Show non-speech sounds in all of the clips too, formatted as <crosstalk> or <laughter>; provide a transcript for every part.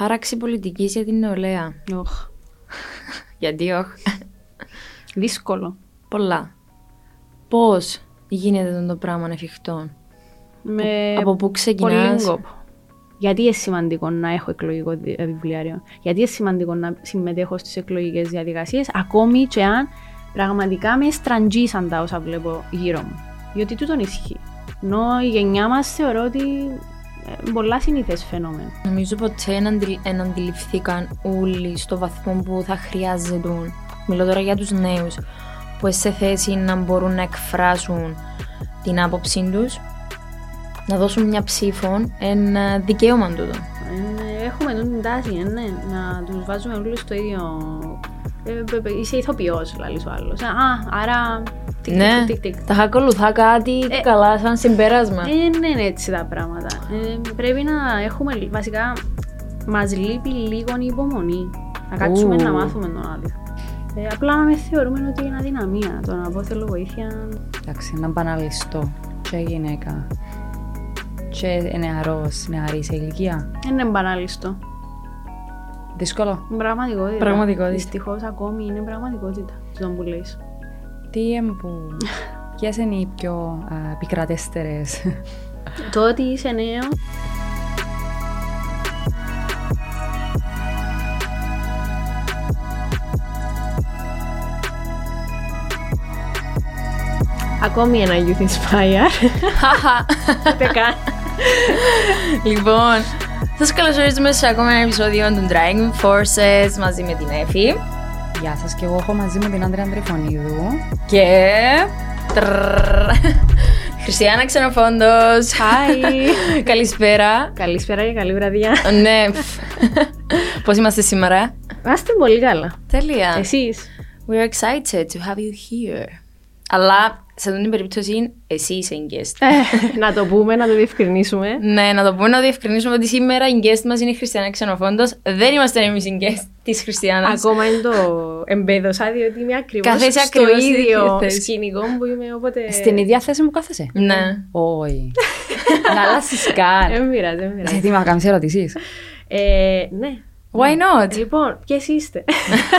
Χάραξη πολιτική για την νεολαία. Οχ. Γιατί όχι. Δύσκολο. Πολλά. Πώς γίνεται το πράγμα εφικτό. Με Από πού ξεκινάς; πολύ κόπο. Γιατί είναι σημαντικό να έχω εκλογικό δι- ε, βιβλιάριο; Γιατί είναι σημαντικό να συμμετέχω στις εκλογικές διαδικασίες, ακόμη και αν πραγματικά με στραντζήσαν τα όσα βλέπω γύρω μου; Διότι τούτον ισχύει. Ενώ η γενιά μας θεωρώ ότι ε, πολλά συνήθες φαινόμενο. Νομίζω ποτέ δεν αντι- δεν αντιληφθήκαν όλοι στο βαθμό που θα χρειάζεται. Μιλώ τώρα για τους νέους που είναι σε θέση να μπορούν να εκφράσουν την άποψή τους, να δώσουν μια ψήφο, ένα δικαίωμα τούτο. Ε, έχουμε τούτη την τάση, ε, ναι, να τους βάζουμε όλους στο ίδιο... Ε, ε, ε, είσαι ηθοποιός, λαλείς ο άλλος. Α, άρα... Τικ, Ναι, τικ, τικ, τικ. θα ακολουθά κάτι καλά σαν συμπέρασμα. Ε, ναι, είναι έτσι τα πράγματα. Ε, πρέπει να έχουμε, λι- βασικά, μας λείπει λίγο η υπομονή. Να κάτσουμε Ου. να μάθουμε τον άλλο. Ε, απλά να με θεωρούμε ότι είναι αδυναμία. Το να πω θέλω βοήθεια. Εντάξει, να μπαναλιστώ. Και γυναίκα. Και νεαρός, νεαρής σε ηλικία. Είναι μπανάλιστο. Δύσκολο. Είναι πραγματικότητα. Πραγματικότητα. Δυστυχώς ακόμη είναι πραγματικότητα. Το που λες. Τι είναι που... Ποιες είναι οι πιο α, επικρατέστερες; Το ότι είσαι νέο. Ακόμη ένα Youth Inspire. <laughs> Ούτε καν. λοιπόν, σας καλωσορίζουμε σε ακόμα ένα επεισόδιο των Driving Forces μαζί με την Εφη. Γεια σας και εγώ έχω μαζί μου την Άντρια Αντριφωνίδου. Και... Τρρρρρ. Χριστιανά Ξενοφόντος. Hi. Καλησπέρα. Καλησπέρα και καλή βραδιά. ναι. φ. Πώς είμαστε σήμερα. Άστε πολύ καλά. Τέλεια. Εσείς. We're excited to have you here. Αλλά σε αυτήν την περίπτωση εσύ είσαι η guest. Ε, να το πούμε, να το διευκρινίσουμε. ναι, να το πούμε να διευκρινίσουμε ότι σήμερα η guest μας είναι η Χριστιανά Ξενοφόντος. Δεν είμαστε εμείς η guest της Χριστιανάς. Ακόμα είναι το εμπέδωσα, διότι είμαι ακριβώς Κάθεσαι στο ακριβώς στην ίδια ίδιο θέση. σκηνικό που είμαι, οπότε... Στην ίδια θέση μου κάθεσαι. Ναι. Όχι. <laughs> Να αλλάσεις καν. Δεν πειράζει, δεν πειράζει. Γιατί να κάνεις ερωτήσεις. Ε, ναι. Why not? Λοιπόν, ποιες είστε;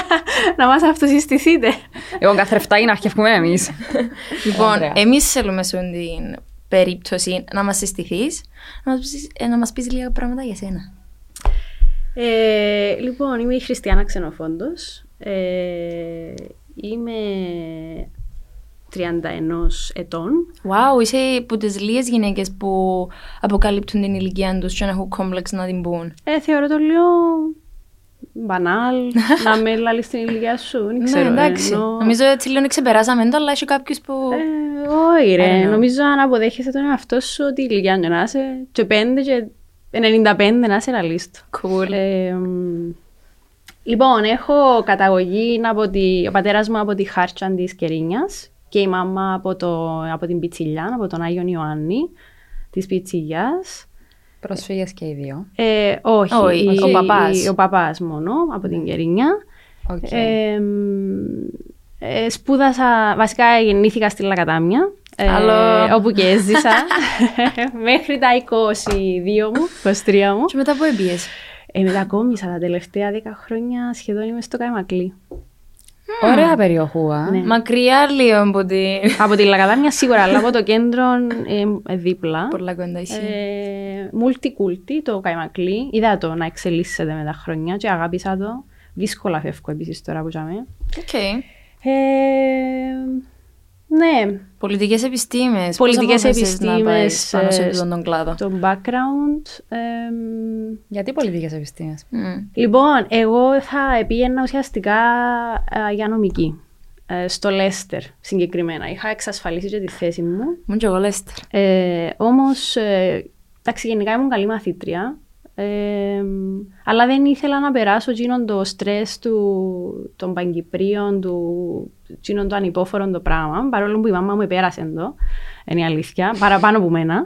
<laughs> να μας αυτοσυστηθείτε. Εγώ κάθε ρεφτάκι να αρχιεύουμε εμείς. <laughs> Λοιπόν, Ωραία. εμείς θέλουμε σε αυτήν την περίπτωση να μας συστηθείς, να μας πεις, ε, να μας πεις λίγα πράγματα για σένα. Ε, λοιπόν, είμαι η Χριστιανά Ξενοφόντος. Ε, είμαι 31 ετών. Wow, είσαι από τις λίγες γυναίκες που αποκαλύπτουν την ηλικία τους και να έχουν κόμπλεξ να την πούν. Ε, θεωρώ το λίγο μπανάλ <laughs> να με λαλείς στην ηλικία σου. Δεν ξέρω. ναι, εντάξει. ενώ- Νομίζω έτσι λίγο ξεπεράσαμε το, αλλά έχει κάποιους που... Ε, όχι ρε, I don't know. νομίζω αν αποδέχεσαι τον εαυτό σου ότι η ηλικία σου να είσαι και 5 και 95 να είσαι ραλίστο. Cool. Ε, μ, λοιπόν, έχω καταγωγή από τη, ο πατέρας μου από τη Χάρτζιαν της Κερίνιας και η μάμα από, το, από την Πιτσιλιά, από τον Άγιον Ιωάννη της Πιτσιλιάς. Πρόσφυγες και οι δύο. Ε, όχι, Όχι, η- ο παπάς. η- ο παπάς μόνο από την Κερίνια. Οκ. Ε, μ, ε, σπούδασα, βασικά γεννήθηκα στη Λακατάμια, ε, Άλλο. όπου και έζησα <laughs> μέχρι τα 22 μου, 23 μου. Και μετά που έμπιες. Ε, μετακόμισα τα τελευταία 10 χρόνια σχεδόν είμαι στο Καϊμακλή. Ωραία περιοχούα. Ναι. Μακριά λίγο από τη... από τη Λακατάμια σίγουρα, αλλά από το κέντρο ε, ε, δίπλα. Πολλά κοντά εσύ. Ε, multi-culti, το Καϊμακλή. Είδα το να εξελίσσεται με τα χρόνια και αγάπησα το. Δύσκολα φεύγω επίσης τώρα που είμαι. Οκ. Ε, ναι, Πολιτικές επιστήμες. Πολιτικές Πώς αποφάσισες να επιστήμες, πάεις πάνω σε ε, αυτόν τον κλάδο; το background. εμ, Γιατί πολιτικές επιστήμες; Μμ. λοιπόν, εγώ θα πήγαινα ουσιαστικά ε, για νομική. ε, στο Λέστερ συγκεκριμένα. Είχα εξασφαλίσει και τη θέση μου. Μου και εγώ Λέστερ. Ε, όμως, ε, εντάξει, γενικά ήμουν καλή μαθήτρια. Ε, αλλά δεν ήθελα να περάσω εκείνον το στρες του, των Παγκυπρίων, του, εκείνον το ανυπόφορο το πράγμα, παρόλο που η μάμα μου επέρασε το, είναι η αλήθεια, παραπάνω από μένα.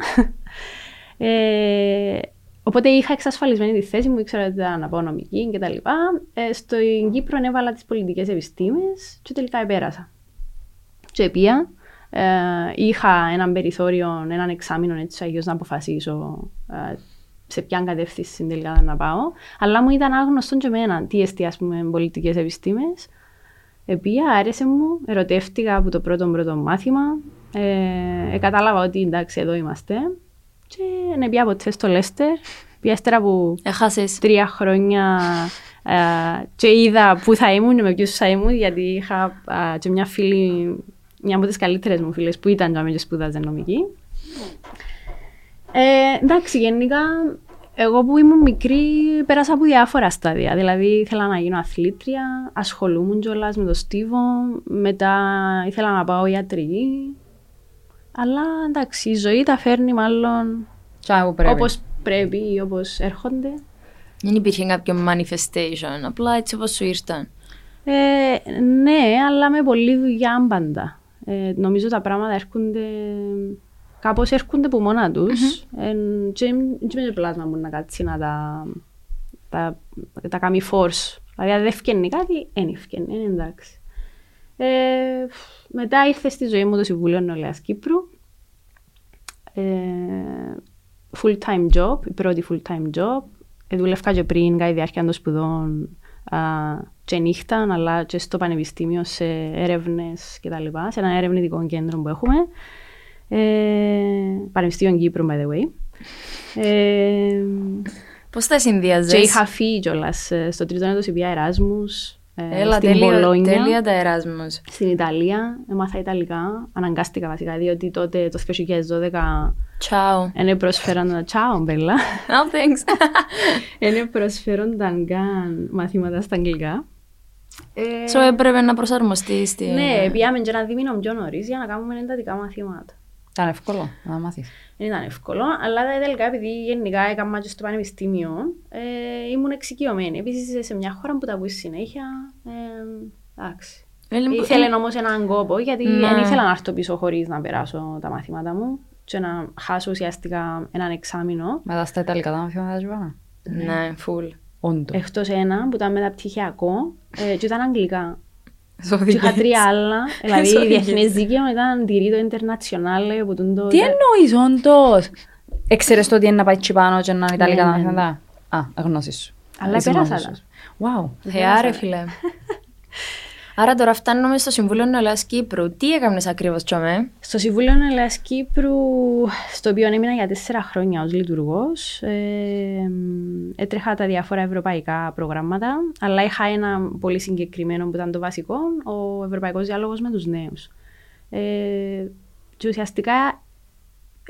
Ε, οπότε είχα εξασφαλισμένη τη θέση μου, ήξερα ότι ήταν να πάω νομική και τα λοιπά. Ε, στο Κύπρο έβαλα τις πολιτικές επιστήμες και τελικά επέρασα. Και επία, ε, είχα έναν περιθώριο, έναν εξάμεινο έτσι αγιώς να αποφασίσω ε, σε ποια κατεύθυνση τελικά να πάω. Αλλά μου ήταν άγνωστο και εμένα τι εστί, ας πούμε, πολιτικές επιστήμες. Επία, άρεσε μου, ερωτεύτηκα από το πρώτο πρώτο μάθημα. Ε, ε, κατάλαβα ότι εντάξει, εδώ είμαστε. Και δεν πήγα ποτέ στο Λέστερ. Πήγα ύστερα από Έχασες. τρία χρόνια ε, και είδα πού θα ήμουν και με ποιους θα ήμουν γιατί είχα ε, και μια φίλη, μια από τις καλύτερες μου φίλες που ήταν και σπούδαζε νομική. Ε, εντάξει, γενικά εγώ που ήμουν μικρή πέρασα από διάφορα στάδια. Δηλαδή ήθελα να γίνω αθλήτρια, ασχολούμουν κιόλας με το στίβο, μετά ήθελα να πάω ιατρική. Αλλά εντάξει, η ζωή τα φέρνει μάλλον Τσάου πρέπει. όπως πρέπει ή όπως έρχονται. Δεν υπήρχε κάποιο manifestation, απλά έτσι όπως σου ήρθαν. Ε, ναι, αλλά με πολλή δουλειά πάντα. Ε, νομίζω τα πράγματα έρχονται κάπως έρχονται από μόνα τους ε, και δεν με πλάσμα μου να κάτσει να τα, τα, τα κάνει force. Δηλαδή αν δεν ευκαινεί κάτι, δεν ευκαινεί, είναι εντάξει. Ε, μετά ήρθε στη ζωή μου το Συμβούλιο Νεολαίας Κύπρου. Ε, full time job, η πρώτη full time job. Ε, δούλευκα και πριν κατά τη διάρκεια των σπουδών α, και νύχτα, αλλά και στο πανεπιστήμιο σε έρευνες κτλ. Σε ένα ερευνητικό κέντρο που έχουμε. Ε, Πανεπιστήμιο Κύπρου, by the way. Ε, Πώς τα και συνδυάζες. είχα φύγει κιόλας ε, στο τρίτο έτος υπήρχε Εράσμους ε, Έλα, στην τέλεια, Μπολόνια, τέλεια τα εράσμους. στην Ιταλία. Έμαθα Ιταλικά, αναγκάστηκα βασικά, διότι τότε το 2012 Ciao. δεν προσφέρονταν... Ciao, μπέλα. Oh, thanks. <laughs> Δεν προσφέρονταν καν μαθήματα στα αγγλικά. Ε, So έπρεπε να προσαρμοστείς στη... ναι, πήγαμε και ένα δίμηνο πιο νωρίς για να κάνουμε εντατικά μαθήματα. Ήταν εύκολο να μάθεις. Δεν ήταν εύκολο, αλλά τελικά επειδή γενικά έκανα και στο πανεπιστήμιο, ε, ήμουν εξοικειωμένη. Επίσης σε μια χώρα που τα ακούεις συνέχεια, ε, εντάξει. Ε, λοιπόν, Ήθελε όμως έναν κόπο, γιατί Ναι. δεν ήθελα να έρθω πίσω χωρίς να περάσω τα μαθήματα μου και να χάσω ουσιαστικά έναν εξάμεινο. Μετά στα Ιταλικά τα μαθήματα σου πάνε. Ναι, full. Όντως. Εκτός ένα που ήταν μεταπτυχιακό ε, και ήταν αγγλικά. Στο Και είχα δικό. τρία άλλα, <laughs> δηλαδή Sorry. διεθνές δίκαιο ήταν τυρί το internationale που τον το... Τι εννοείς όντως; Έξερες το ότι είναι να πάει τσι πάνω και να είναι Ιταλικά τα Ναι, ναι, ναι. μαθήματα. Α, γνώσεις σου. Αλλά Είσαι πέρασα μόνος τα. σου. Wow. Θεά ρε φίλε. <laughs> Άρα τώρα φτάνουμε στο Συμβούλιο Νεολαίας Κύπρου. Τι έκανες ακριβώς τσομέ; Στο Συμβούλιο Ελλάδας Κύπρου, στο οποίο έμεινα για τέσσερα χρόνια ως λειτουργός, ε, έτρεχα τα διάφορα ευρωπαϊκά προγράμματα, αλλά είχα ένα πολύ συγκεκριμένο που ήταν το βασικό, ο Ευρωπαϊκός Διάλογος με τους Νέους. Ε, και ουσιαστικά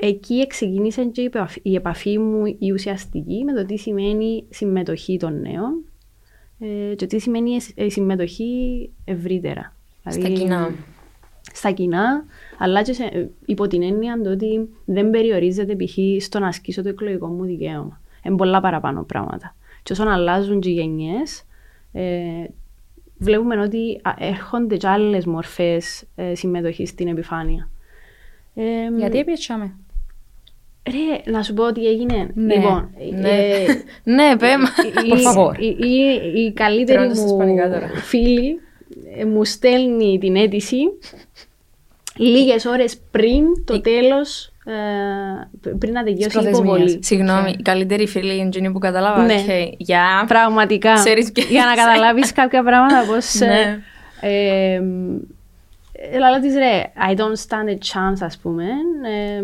εκεί ξεκίνησε και η επαφή- η επαφή μου η ουσιαστική με το τι σημαίνει συμμετοχή των νέων ε, και τι σημαίνει η συμ- η συμμετοχή ευρύτερα. Στα Δηλαδή, κοινά. στα κοινά, αλλά και σε, υπό την έννοια το ότι δεν περιορίζεται π.χ. στο να ασκήσω το εκλογικό μου δικαίωμα. Είναι πολλά παραπάνω πράγματα. Και όσον αλλάζουν και οι γενιές, ε, βλέπουμε ότι α, έρχονται και άλλες μορφές ε, συμμετοχής στην επιφάνεια. Ε, Γιατί έπιετσαμε. Ρε, να σου πω τι έγινε. Ναι, λοιπόν, ναι. ε, Ναι, πέμα. η- Por favor. η, η, η καλύτερη Τρώνε στα μου ισπανικά τώρα. φίλη ε, μου στέλνει την αίτηση λίγες ώρες πριν το τέλος, ε, πριν να τελειώσει η προθεσμίας. υποβολή. Συγγνώμη, η καλύτερη φίλη είναι εκείνη που κατάλαβα. Ναι. Οκ, Γεια. Πραγματικά. Ξέρεις ποιες. Για να <laughs> καταλάβεις κάποια πράγματα πώς... ε, Ναι. ε, ε, Λαλώ της ρε, I don't stand a chance ας πούμε. ε,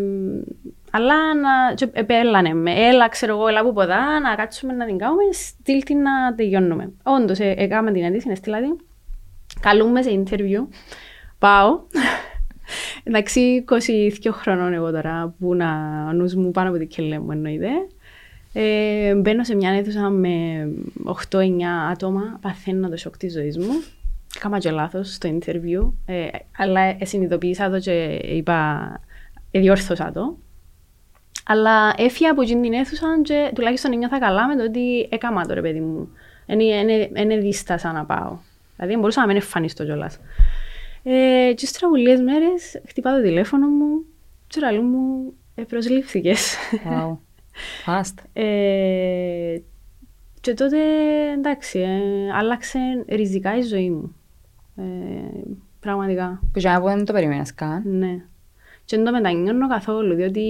αλλά να και επέλλανε με, έλα ξέρω εγώ, έλα που ποδά, να κάτσουμε να την κάνουμε, στείλ την να τελειώνουμε. Όντως, ε, έκαμε την αίτηση, στείλα την. Καλούμε σε interview. Πάω. <laughs> Εντάξει, 22 χρονών εγώ τώρα, που να ο νους μου πάνω από την κελέ μου εννοείται. Ε, μπαίνω σε μια αίθουσα με 8-9 άτομα, παθαίνω το σοκ της ζωής μου. Κάμα και λάθος στο interview, ε, αλλά ε, συνειδητοποίησα το και είπα, ε, διόρθωσα το. Αλλά έφυγα από εκείνη την αίθουσα και τουλάχιστον νιώθα καλά με το ότι έκαμα το ρε παιδί μου. Δεν δίστασα να πάω. Δηλαδή μπορούσα να μην εμφανιστώ κιόλας. Ε, και ύστερα από λίγες μέρες χτυπά το τηλέφωνο μου και ραλούς μου ε, προσλήφθηκες. Wow. Fast. <laughs> Ε, και τότε εντάξει, ε, άλλαξε ριζικά η ζωή μου. Ε, πραγματικά, Που για να πω δεν το περίμενες καν. ναι. Και δεν το μετανιώνω καθόλου, διότι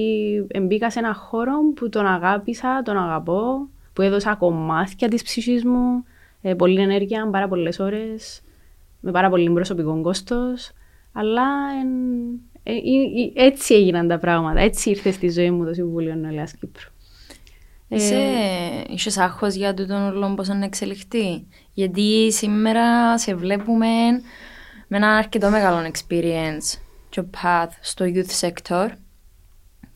μπήκα σε ένα χώρο που τον αγάπησα, τον αγαπώ, που έδωσα κομμάτια της ψυχής μου, ε, πολλή ενέργεια, πάρα πολλές ώρες, με πάρα πολύ προσωπικό κόστος, αλλά εν, ε, ε, ε, έτσι έγιναν τα πράγματα, έτσι ήρθε στη ζωή μου το Συμβούλιο Νεολαίας Κύπρου. Είσαι, ε, είσαι άγχος για το τον όλο πώς να εξελιχθεί. Γιατί σήμερα σε βλέπουμε με ένα αρκετό μεγάλο experience και path στο youth sector.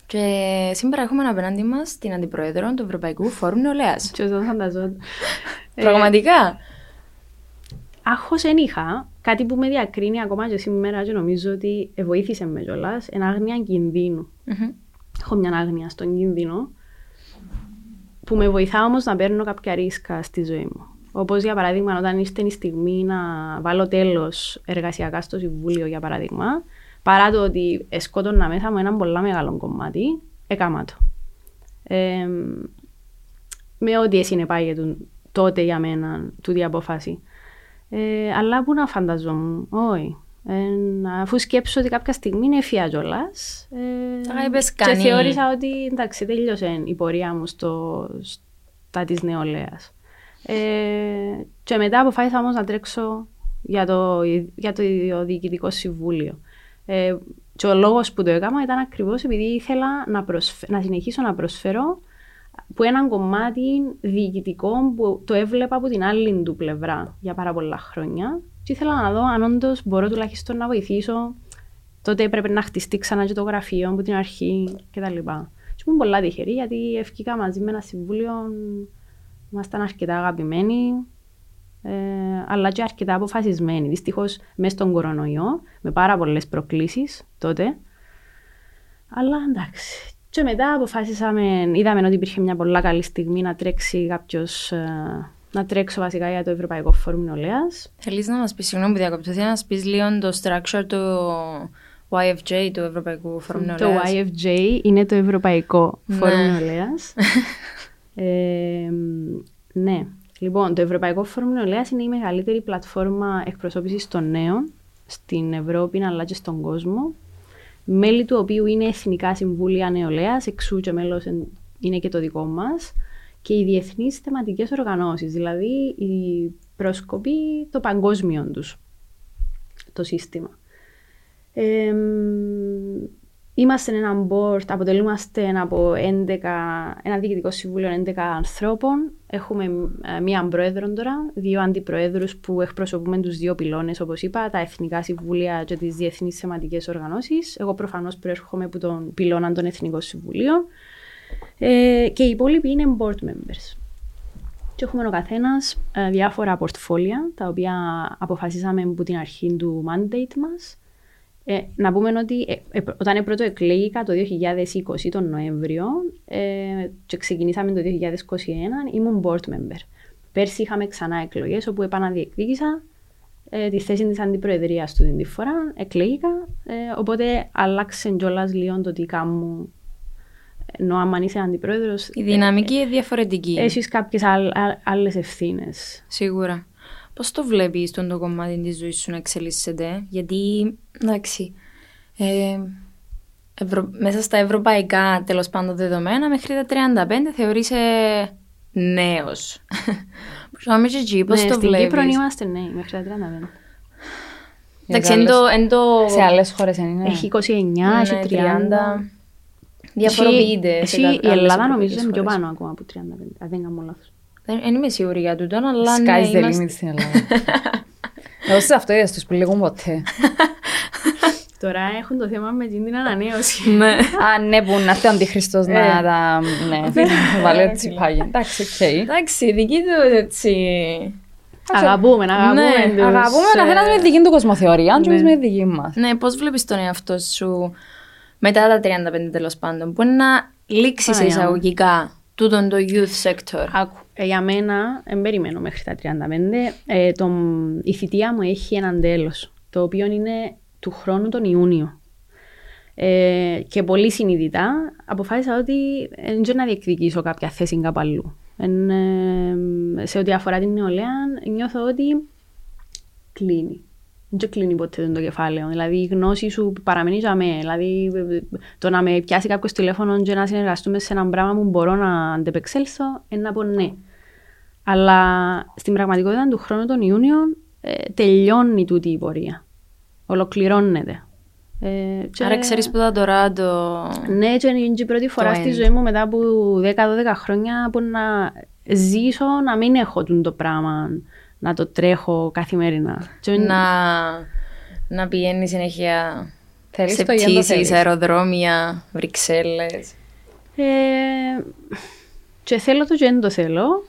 Και σήμερα έχουμε απέναντι μας την Αντιπρόεδρο του Ευρωπαϊκού Φόρουμ Νεολαίας. Και εδώ φανταζόταν. <laughs> Πραγματικά. Άγχος δεν είχα. Κάτι που με διακρίνει ακόμα και σήμερα και νομίζω ότι βοήθησε με κιόλας. Ένα άγνοια κινδύνου. Μμμ. Έχω μια άγνοια στον κίνδυνο που με βοηθά όμως να παίρνω κάποια ρίσκα στη ζωή μου. Όπως για παράδειγμα, όταν ήρθε η στιγμή να βάλω τέλος εργασιακά στο Συμβούλιο, για παράδειγμα, παρά το ότι σκότωνα μέσα μου ένα πολύ μεγάλο κομμάτι, έκανα το. Ε, με ό,τι συνεπάγεται τότε για μένα τούτη η απόφαση. Ε, αλλά πού να φανταζόμουν, όχι. Ε, αφού σκέψω ότι κάποια στιγμή είναι ευφυά κιόλας, ε, Τα είπες και κανείς. θεώρησα ότι εντάξει τέλειωσε η πορεία μου στο, στα της νεολαίας. Ε, και μετά αποφάσισα όμως να τρέξω για το, για το Διοικητικό Συμβούλιο. Ε, και ο λόγος που το έκανα ήταν ακριβώς επειδή ήθελα να, προσφε- να συνεχίσω να προσφέρω που έναν κομμάτι διοικητικό που το έβλεπα από την άλλη του πλευρά για πάρα πολλά χρόνια και ήθελα να δω αν όντως μπορώ τουλάχιστον να βοηθήσω. Τότε έπρεπε να χτιστεί ξανά και το γραφείο από την αρχή κτλ. Και ήμουν πολλά τυχερή γιατί ευκήκα μαζί με ένα συμβούλιο, ήμασταν αρκετά αγαπημένοι, ε, αλλά και αρκετά αποφασισμένοι. Δυστυχώς μέσα στον κορονοϊό, με πάρα πολλές προκλήσεις τότε. Αλλά εντάξει. Και μετά αποφάσισαμε, είδαμε ότι υπήρχε μια πολλά καλή στιγμή να τρέξει κάποιος. να τρέξω βασικά για το Ευρωπαϊκό Φόρουμ Νεολαίας. Θέλεις να μας πεις, συγγνώμη που διακόπτω, θέλεις να μας πεις λίγο το structure του YFJ, του Ευρωπαϊκού Φόρουμ Το Νεολαίας; YFJ είναι το Ευρωπαϊκό Φόρουμ Ναι. Νεολαίας. <laughs> ε, ναι. Λοιπόν, το Ευρωπαϊκό Φόρουμ Νεολαίας είναι η μεγαλύτερη πλατφόρμα εκπροσώπησης των νέων στην Ευρώπη αλλά και στον κόσμο. Μέλη του οποίου είναι Εθνικά Συμβούλια Νεολαίας, εξού και μέλος είναι και το δικό μας, και οι διεθνείς θεματικές οργανώσεις, δηλαδή οι πρόσκοποι το παγκόσμιο τους το σύστημα. Ε, είμαστε ένα board, αποτελούμαστε από 11, ένα διοικητικό συμβούλιο 11 ανθρώπων. Έχουμε ε, μία πρόεδρο τώρα, δύο αντιπροέδρους που εκπροσωπούμε τους δύο πυλώνες, όπως είπα, τα εθνικά συμβούλια και τις διεθνείς θεματικές οργανώσεις. Εγώ προφανώς προέρχομαι από τον πυλώνα των εθνικών συμβουλίων. Ε, και οι υπόλοιποι είναι board members. Και έχουμε ο καθένας διάφορα πορτφόλια, τα οποία αποφασίσαμε από την αρχή του mandate μας. Ε, να πούμε ότι ε, ε, όταν πρώτο εκλέγηκα το 2020 τον Νοέμβριο ε, και ξεκινήσαμε το 2021, ήμουν board member. Πέρσι είχαμε ξανά εκλογές όπου επαναδιεκδίκησα ε, τη θέση της αντιπροεδρίας του την τη φορά, εκλέγηκα, ε, οπότε άλλαξε κιόλας λίγο το τι κάνω ενώ άμα είσαι αντιπρόεδρος Η δυναμική είναι διαφορετική. έχεις κάποιες άλλ, α- άλλες ευθύνες. Σίγουρα. Πώς το βλέπεις στον το κομμάτι της ζωής σου να εξελίσσεται, Γιατί εντάξει. Ε, ευρω... Μέσα στα ευρωπαϊκά τέλος πάντων δεδομένα, μέχρι τα 35 θεωρείσαι νέος. <laughs> Πάμε και εκεί, πώς ναι, το στην βλέπεις; Κύπρο είμαστε νέοι μέχρι τα 35. Εντάξει, εν το. εν το- Σε άλλες χώρες δεν είναι. Έχει 29, ναι, έχει 30. Διαφοροποιείται. Εσύ, σε η κα- άλλες Ελλάδα νομίζω ευρωπαϊκές είναι πιο χώρες. πάνω ακόμα από 35, αν δεν κάνω λάθος. Δεν δεν είμαι σίγουρη για τούτο, αλλά ναι, Sky's the είμαστε- limit στην Ελλάδα. <laughs> Εγώ σε αυτό είδες τους που λέγουν ποτέ. <laughs> Τώρα έχουν το θέμα με την ανανέωση. <laughs> Ναι. Α, ναι, που να έρθει ο Αντιχριστός να Ε. τα... Ναι, βάλει έτσι πάγια. Εντάξει, οκ. Εντάξει, δική του έτσι. Αγαπούμε, αγαπούμε. Ναι, τους, Αγαπούμε ε, καθένας με τη δική του κοσμοθεωρία, και ναι. εμείς με τη δική μας. Ναι, πώς βλέπεις τον εαυτό σου μετά τα 35 τέλος πάντων, που είναι να λήξεις Παναγιά μου. εισαγωγικά τούτον το youth sector; Άκου, ε, για μένα, δεν περιμένω μέχρι τα 35. Ε, το, η θητεία μου έχει έναν τέλος, το οποίο είναι του χρόνου τον Ιούνιο. Ε, και πολύ συνειδητά αποφάσισα ότι δεν να διεκδικήσω κάποια θέση κάπου αλλού. Εν, ε, σε ό,τι αφορά την νεολαία, νιώθω ότι κλείνει. δεν κλείνει ποτέ το κεφάλαιο. Δηλαδή η γνώση σου παραμένει για μένα. Δηλαδή το να με πιάσει κάποιος τηλέφωνο και να συνεργαστούμε σε ένα πράγμα που μπορώ να αντεπεξέλθω, είναι να πω ναι. Αλλά στην πραγματικότητα του χρόνου τον Ιούνιο ε, τελειώνει τούτη η πορεία. Ολοκληρώνεται. Ε, και... Άρα ξέρεις που θα τώρα το... Ναι, και είναι η πρώτη φορά στη ζωή μου μετά από 10-12 χρόνια που να ζήσω να μην έχω το πράγμα, να το τρέχω καθημερινά. Να, να πηγαίνει συνέχεια θέλεις σε πτήσεις, αεροδρόμια, Βρυξέλλες. Ε, και θέλω το και δεν το θέλω.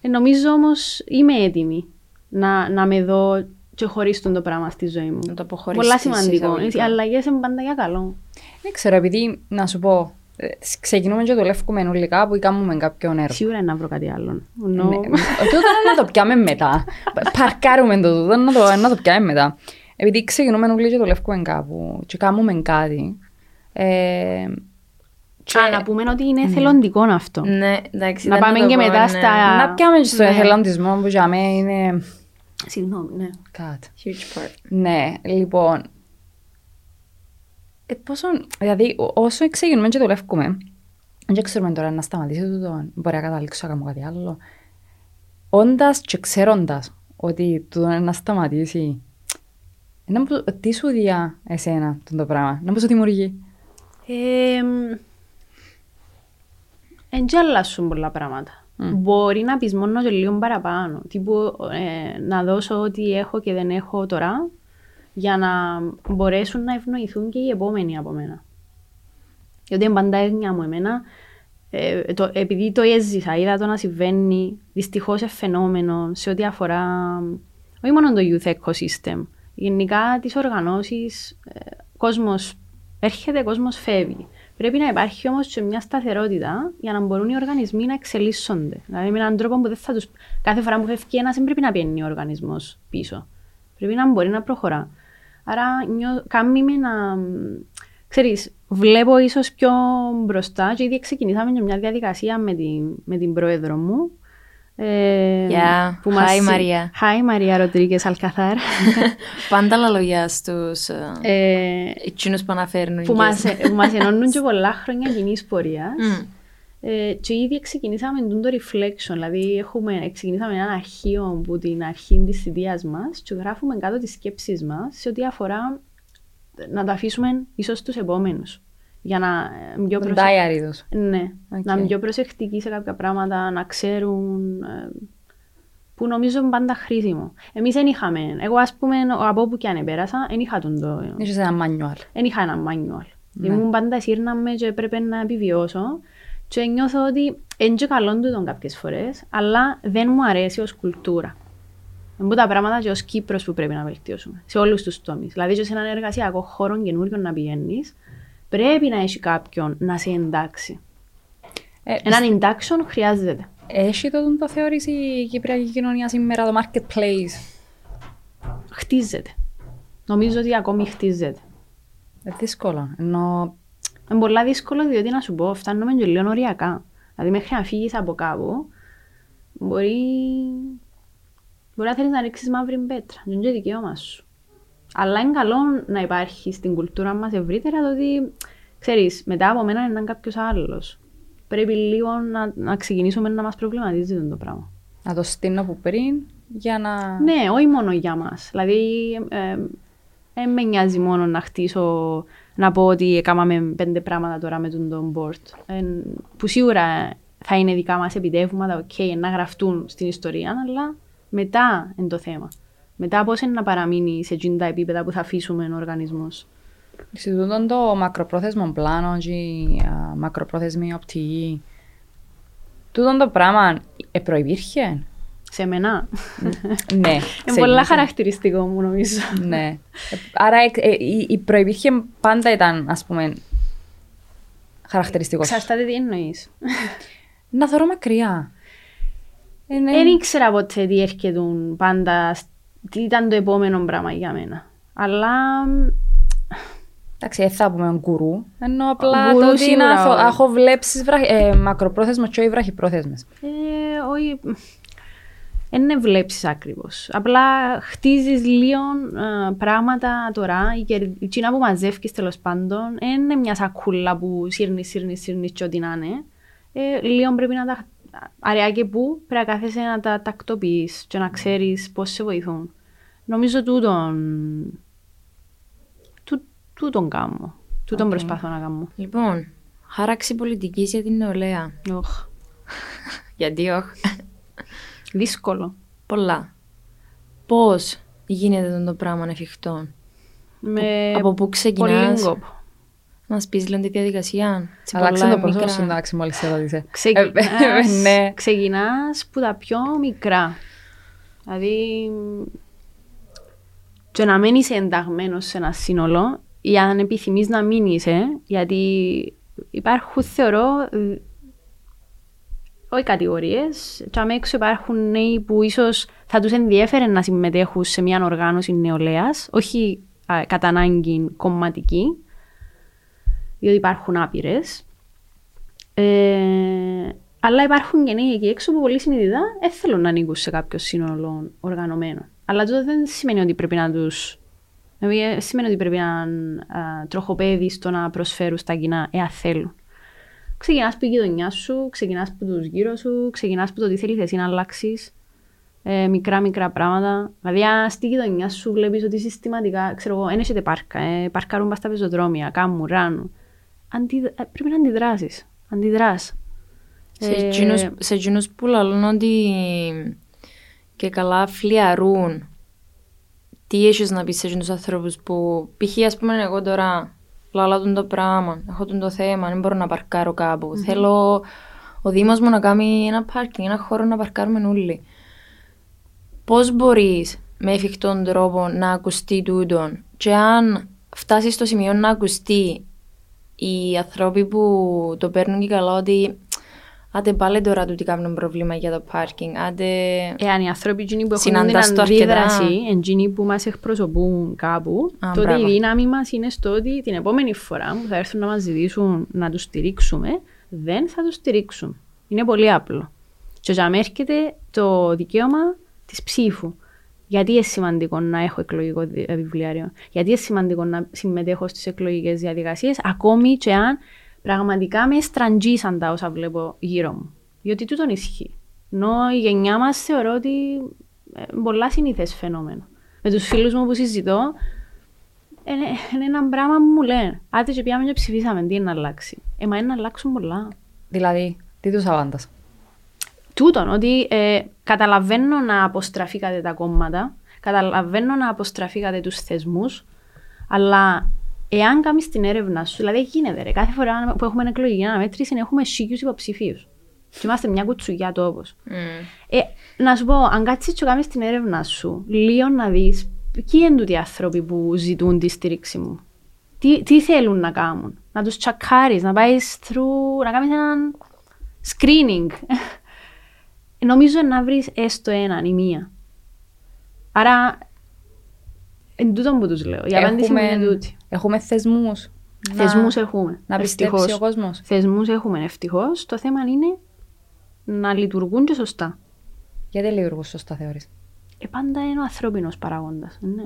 Ε, νομίζω όμως είμαι έτοιμη να, να με δω και χωρίστον το πράγμα στη ζωή μου. Να το Πολλά σημαντικό. Οι αλλαγές είναι πάντα για καλό. Δεν ξέρω, επειδή να σου πω, ε, ξεκινούμε και δουλεύουμε ενολικά που κάνουμε κάποιον έργο. Σίγουρα να βρω κάτι άλλο. Ναι, τούτο να το πιάμε μετά. Παρκάρουμε το τούτο να το, να το πιάμε μετά. Επειδή ξεκινούμε όλοι και δουλεύουμε κάπου και κάνουμε κάτι. Ε, και... Α, να πούμε ότι είναι εθελοντικό ναι. αυτό. Ναι, εντάξει. Να πάμε και μετά ναι. στα... Να πιάμε στο ναι. εθελοντισμό που για μένα είναι Συγγνώμη, ναι. Cut. Huge part. Ναι, λοιπόν. Ε, πόσο, δηλαδή, όσο ξεκινούμε και δουλεύουμε, δεν ξέρουμε τώρα να σταματήσει το, μπορεί να καταλήξω να κάνω κάτι άλλο. Όντας και ξέροντας ότι το να σταματήσει, να πω, τι σου διά εσένα το πράγμα, να πω σου δημιουργείς; Ε, Εν πολλά πράγματα. Mm. Μπορεί να πεις μόνο και λίγο παραπάνω. Τύπου ε, να δώσω ό,τι έχω και δεν έχω τώρα για να μπορέσουν να ευνοηθούν και οι επόμενοι από μένα. Γιατί είναι πάντα έγνοια μου εμένα. Ε, το, επειδή το έζησα, είδα το να συμβαίνει δυστυχώς φαινόμενο σε ό,τι αφορά όχι μόνο το youth ecosystem, γενικά τις οργανώσεις, ε, κόσμος έρχεται, κόσμος φεύγει. Πρέπει να υπάρχει όμως και μια σταθερότητα για να μπορούν οι οργανισμοί να εξελίσσονται. Δηλαδή με έναν τρόπο που δεν θα τους... κάθε φορά που φεύγει ένας δεν πρέπει να πιένει ο οργανισμός πίσω. Πρέπει να μπορεί να προχωρά. Άρα νιώ... κάνει με να. Ξέρεις, βλέπω ίσως πιο μπροστά και ήδη ξεκινήσαμε μια διαδικασία με την, με την πρόεδρο μου ε, yeah. Που Hi Μαρία. Hi Μαρία Ροντρίγκες Αλκαθάρ. <laughs> Πάντα τα λόγια στους ε, ε, εκείνους που αναφέρουν. Που μας, που μας ενώνουν και <laughs> πολλά χρόνια κοινή πορεία. Mm. Ε, και ήδη ξεκινήσαμε το reflection, δηλαδή έχουμε, ξεκινήσαμε ένα αρχείο από την αρχή της θητείας μας και γράφουμε κάτω τις σκέψεις μας σε ό,τι αφορά να τα αφήσουμε ίσως στου επόμενους για να πιο προσεκτικοί. Ναι, okay. να είμαι πιο προσεκτικοί σε κάποια πράγματα, να ξέρουν, ε, που νομίζω είναι πάντα χρήσιμο. Εμείς δεν είχαμε, εγώ ας πούμε από όπου και αν επέρασα, δεν είχα τον το... Είχες ένα μάνιουαλ. Δεν είχα ένα μάνιουαλ. Ναι. Ήμουν πάντα σύρναμε και έπρεπε να επιβιώσω και νιώθω ότι είναι και καλό του τον κάποιες φορές, αλλά δεν μου αρέσει ως κουλτούρα. Είναι τα πράγματα και ως Κύπρος που πρέπει να βελτιώσουμε, σε όλους τους τομείς. Δηλαδή και σε έναν εργασιακό χώρο καινούριο να πηγαίνεις, πρέπει να έχει κάποιον να σε εντάξει. Ε, Έναν induction χρειάζεται. Έχει το το θεωρήσει η Κυπριακή κοινωνία σήμερα το marketplace; Χτίζεται. Νομίζω ότι ακόμη χτίζεται. Είναι δύσκολο. Ενώ... Είναι πολύ δύσκολο διότι να σου πω, φτάνουμε και λίγο οριακά. Δηλαδή μέχρι να φύγεις από κάπου, μπορεί, μπορεί να θέλεις να ρίξεις μαύρη πέτρα. Δεν είναι δικαίωμα σου. Αλλά είναι καλό να υπάρχει στην κουλτούρα μας ευρύτερα το ότι, ξέρεις, μετά από μένα είναι κάποιος άλλος. Πρέπει λίγο να, να ξεκινήσουμε να μας προβληματίζει το πράγμα. Να το στείλω από πριν για να... Ναι, όχι μόνο για μας. Δηλαδή, δεν ε, με νοιάζει μόνο να χτίσω, να πω ότι έκαναμε πέντε πράγματα τώρα με τον board. Ε, που σίγουρα θα είναι δικά μας επιτεύγματα, okay, να γραφτούν στην ιστορία, αλλά μετά είναι το θέμα. Μετά πώς είναι να παραμείνει σε εκείνα τα επίπεδα που θα αφήσουμε ο οργανισμός. Σε τούτο το μακροπρόθεσμο πλάνο και η μακροπρόθεσμη οπτική, τούτο το πράγμα προϋπήρχε; Σε μένα. ναι. <laughs> Είναι πολλά χαρακτηριστικό μου νομίζω. ναι. Άρα ε, η προϋπήρχε πάντα ήταν ας πούμε χαρακτηριστικός. Ξαρτάται τι εννοείς. Να θωρώ μακριά. Δεν ήξερα ποτέ τι έρχεται πάντα τι ήταν το επόμενο πράγμα για μένα. Αλλά... Εντάξει, δεν θα πούμε γκουρού, ενώ απλά γκουρού, το ότι είναι έχω βλέψεις βραχ... ε, μακροπρόθεσμες και όχι βραχυπρόθεσμες. Ε, όχι... δεν ναι βλέψεις ακριβώς. Απλά χτίζεις λίγο ε, πράγματα τώρα, η κερ- η τσίνα που μαζεύεις τέλος πάντων, δεν είναι μια σακούλα που σύρνεις, σύρνεις, σύρνεις και ό,τι να είναι. Ε, λίγο πρέπει να τα, αραιά και που, πρέπει να κάθεσαι να τα τακτοποιείς και να ξέρεις πώς σε βοηθούν. Νομίζω τούτον, τού, τούτον κάνω. Τούτον Οκ. προσπαθώ να κάνω. Λοιπόν, χάραξη πολιτικής για την νεολαία. Οχ. <laughs> Γιατί όχι. Δύσκολο. Πολλά. Πώς γίνεται αυτό το πράγμα εφικτό; Με από πού ξεκινάς; πολύ κόπο. Να πεις λίγο τη διαδικασία. Έτσι, Αλλάξε πολλά το πρόσωπο μικρά. σου, εντάξει, μόλις σε ρώτησε. Ξεκινάς, Ε, ναι. ξεκινάς που τα πιο μικρά. Δηλαδή, και να μένεις ενταγμένος σε ένα σύνολο, ή αν επιθυμείς να μείνεις, ε, γιατί υπάρχουν, θεωρώ, ε, όχι κατηγορίες, και αμέσως έξω υπάρχουν νέοι που ίσως θα τους ενδιέφερε να συμμετέχουν σε μια οργάνωση νεολαίας, όχι α, κατά ανάγκη κομματική, διότι υπάρχουν άπειρες. Ε, αλλά υπάρχουν και νέοι εκεί έξω που πολύ συνειδητά δεν θέλουν να ανήκουν σε κάποιο σύνολο οργανωμένο. Αλλά αυτό δεν σημαίνει ότι πρέπει να τους. Δηλαδή, δεν σημαίνει ότι πρέπει να α, τροχοπέδεις στο να προσφέρουν στα κοινά, εάν θέλουν. Ξεκινάς από τη γειτονιά σου, ξεκινάς από τους γύρω σου, ξεκινάς από το τι θέλεις εσύ να αλλάξεις. Ε, μικρά μικρά πράγματα. Δηλαδή, αν στη γειτονιά σου βλέπεις ότι συστηματικά, ξέρω εγώ, δεν έχετε πάρκα, ε, παρκάρουν πα στα πεζοδρόμια, κάμουν, ράνουν. Αντι, ε, πρέπει να αντιδράσεις. Αντιδράς. Σε Ε, εκείνους, σε εκείνους που λαλούν ότι και καλά φλιαρούν τι έχεις να πεις σε εκείνους ανθρώπους που π.χ. ας πούμε εγώ τώρα λαλά τον το πράγμα, έχω τον το θέμα, δεν μπορώ να παρκάρω κάπου. Θέλω ο Δήμος μου να κάνει ένα πάρκινγκ, ένα χώρο να παρκάρουμε όλοι. Πώς μπορείς με εφικτόν τρόπο να ακουστεί τούτον; Και αν φτάσεις στο σημείο να ακουστεί οι άνθρωποι που το παίρνουν και καλά ότι άντε πάλι τώρα τούτοι κάνουν πρόβλημα για το πάρκινγκ, άντε... Εάν οι άνθρωποι εκείνοι που έχουν την Συναντάς το αρκετά. αντίδραση, εκείνοι που μας εκπροσωπούν κάπου, Α, τότε μπράβο. η δύναμη μας είναι στο ότι την επόμενη φορά που θα έρθουν να μας ζητήσουν να τους στηρίξουμε, δεν θα τους στηρίξουμε. Είναι πολύ απλό. Και για μένα έρχεται το δικαίωμα της ψήφου. Γιατί είναι σημαντικό να έχω εκλογικό δι- ε, βιβλιάριο; Γιατί είναι σημαντικό να συμμετέχω στις εκλογικές διαδικασίες, ακόμη και αν πραγματικά με στραντζήσαν τα όσα βλέπω γύρω μου. Διότι τούτον ισχύει. Ενώ η γενιά μας θεωρώ ότι ε, πολλά συνήθες φαινόμενο. Με τους φίλους μου που συζητώ, είναι, είναι ένα πράγμα που μου λένε. Άντε και πιάμε και ψηφίσαμε, τι είναι να αλλάξει; Ε, μα είναι να αλλάξουν πολλά. Δηλαδή, τι τους αβάντας. Τούτον, ότι ε, καταλαβαίνω να αποστραφήκατε τα κόμματα, καταλαβαίνω να αποστραφήκατε τους θεσμούς, αλλά εάν κάνεις την έρευνα σου, δηλαδή γίνεται ρε, κάθε φορά που έχουμε εκλογική αναμέτρηση έχουμε σίγιους υποψηφίους. Και είμαστε μια κουτσουγιά τόπος. μ, Ε, να σου πω, αν κάτσεις και κάνεις την έρευνα σου, λίγο να δεις ποιοι είναι τούτοι οι άνθρωποι που ζητούν τη στήριξη μου. Τι, τι θέλουν να κάνουν. Να τους τσακάρεις, να πάεις through, να κάνεις έναν screening. Νομίζω να βρεις έστω έναν ή μία. Άρα, εν τούτο που τους λέω. Η απάντηση μου είναι τούτη. έχουμε θεσμούς. να- Θεσμούς έχουμε. Να πιστέψει ευτυχώς. ο κόσμος. Θεσμούς έχουμε ευτυχώς. Το θέμα είναι να λειτουργούν και σωστά. Γιατί λειτουργούν σωστά θεωρείς; Ε, πάντα είναι ο ανθρώπινος παράγοντας. Ναι.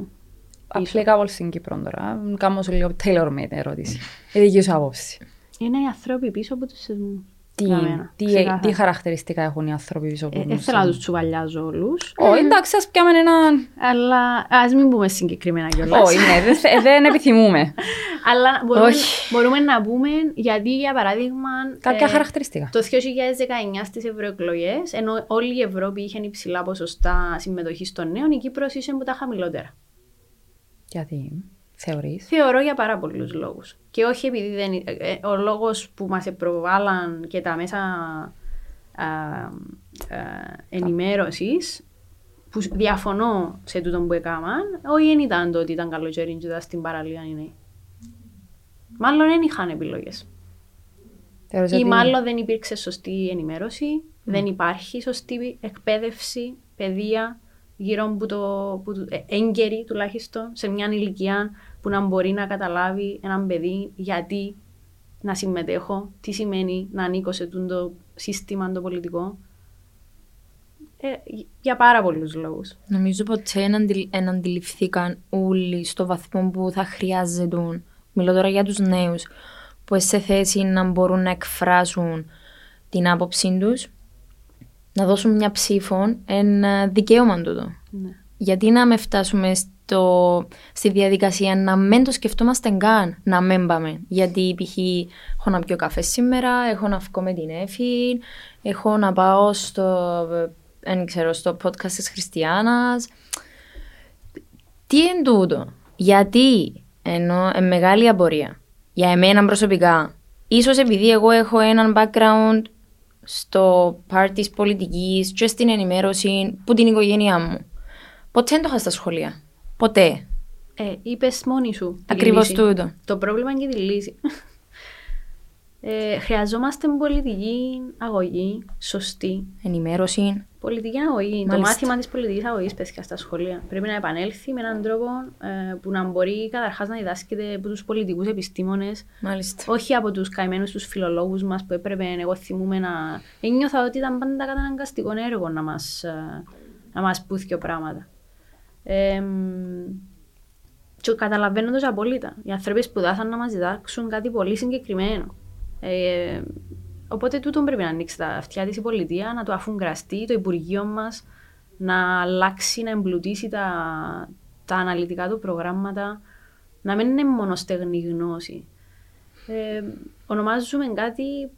Απλήκα πολύ στην Κύπρο τώρα. Κάνω σου λίγο tailor-made ερώτηση. Η δική σου άποψη. Είναι οι άνθρωποι πίσω από τους θεσμούς. Τι, Για μένα, τι, ξεκάθαρα. τι χαρακτηριστικά έχουν οι άνθρωποι πίσω από Ε, τους Δεν θέλω να τους θεσμούς. τσουβαλιάζω όλους. Όχι, εντάξει, ας πιάμε έναν... Αλλά ας μην πούμε συγκεκριμένα κιόλας. Όχι, ναι, δεν θε- δεν <laughs> επιθυμούμε. Αλλά μπορούμε, Όχι. μπορούμε να πούμε γιατί, για παράδειγμα, Κάποια ε, χαρακτηριστικά. το 2019 στις ευρωεκλογές, ενώ όλη η Ευρώπη είχε υψηλά ποσοστά συμμετοχής των νέων, η Κύπρος είσαι από τα χαμηλότερα. Γιατί; Θεωρείς; Θεωρώ για πάρα πολλούς λόγους. Και όχι επειδή δεν. ε, ε, ο λόγος που μας προβάλλαν και τα μέσα ενημέρωσης, που σ- διαφωνώ σε τούτο που έκαναν, όχι δεν ήταν το ότι ήταν καλοκαίρι και ήταν στην παραλία οι νέοι. Μάλλον δεν είχαν επιλογές. Θεωρείς Ή ότι- μάλλον δεν υπήρξε σωστή ενημέρωση, δεν υπάρχει σωστή εκπαίδευση, παιδεία γύρω από το, που, το- ε, έγκαιρη τουλάχιστον σε μια ηλικία που να μπορεί να καταλάβει έναν παιδί γιατί να συμμετέχω, τι σημαίνει να ανήκω σε τούτο το σύστημα το πολιτικό. ε, για πάρα πολλούς λόγους. Νομίζω ποτέ δεν αντι- εν αντιληφθήκαν όλοι στο βαθμό που θα χρειάζεται. Μιλώ τώρα για τους νέους που είναι σε θέση να μπορούν να εκφράσουν την άποψή τους, να δώσουν μια ψήφο, ένα δικαίωμα τούτο. Ναι. Γιατί να με φτάσουμε στο, στη διαδικασία να μην το σκεφτόμαστε καν, να μην πάμε. Γιατί π.χ. έχω να πιω καφέ σήμερα, έχω να βγω με την Εφη, έχω να πάω στο, δεν ξέρω, στο podcast της Χριστιανάς. Τι είναι τούτο; Γιατί ενώ είναι μεγάλη απορία για εμένα προσωπικά. Ίσως επειδή εγώ έχω έναν background στο part της πολιτικής και στην ενημέρωση που την οικογένειά μου. Ποτέ δεν το είχα στα σχολεία. Ποτέ. Ε, είπες μόνη σου. τη Ακριβώς λύση. τούτο. Το πρόβλημα και τη λύση. Ε, χρειαζόμαστε πολιτική αγωγή, σωστή. Ενημέρωση. Πολιτική αγωγή. Το Μάλιστα. μάθημα της πολιτικής αγωγής πέσχε στα σχολεία. Πρέπει να επανέλθει με έναν τρόπο ε, που να μπορεί καταρχάς να διδάσκεται από τους πολιτικούς επιστήμονες, Μάλιστα. όχι από τους καημένους τους φιλολόγους μας που έπρεπε, εγώ θυμούμαι να. Ένιωθα ότι ήταν πάντα καταναγκαστικό έργο να μας να μας πούθηκε πράγματα. Ε, μ, και καταλαβαίνω το απόλυτα. Οι άνθρωποι σπουδάσαν να μας διδάξουν κάτι πολύ συγκεκριμένο. Ε, οπότε τούτο πρέπει να ανοίξει τα αυτιά της η πολιτεία, να το αφουγκραστεί το Υπουργείο μας, να αλλάξει, να εμπλουτίσει τα, τα αναλυτικά του προγράμματα, να μην είναι μόνο στεγνή γνώση. Ε, ονομάζουμε κάτι,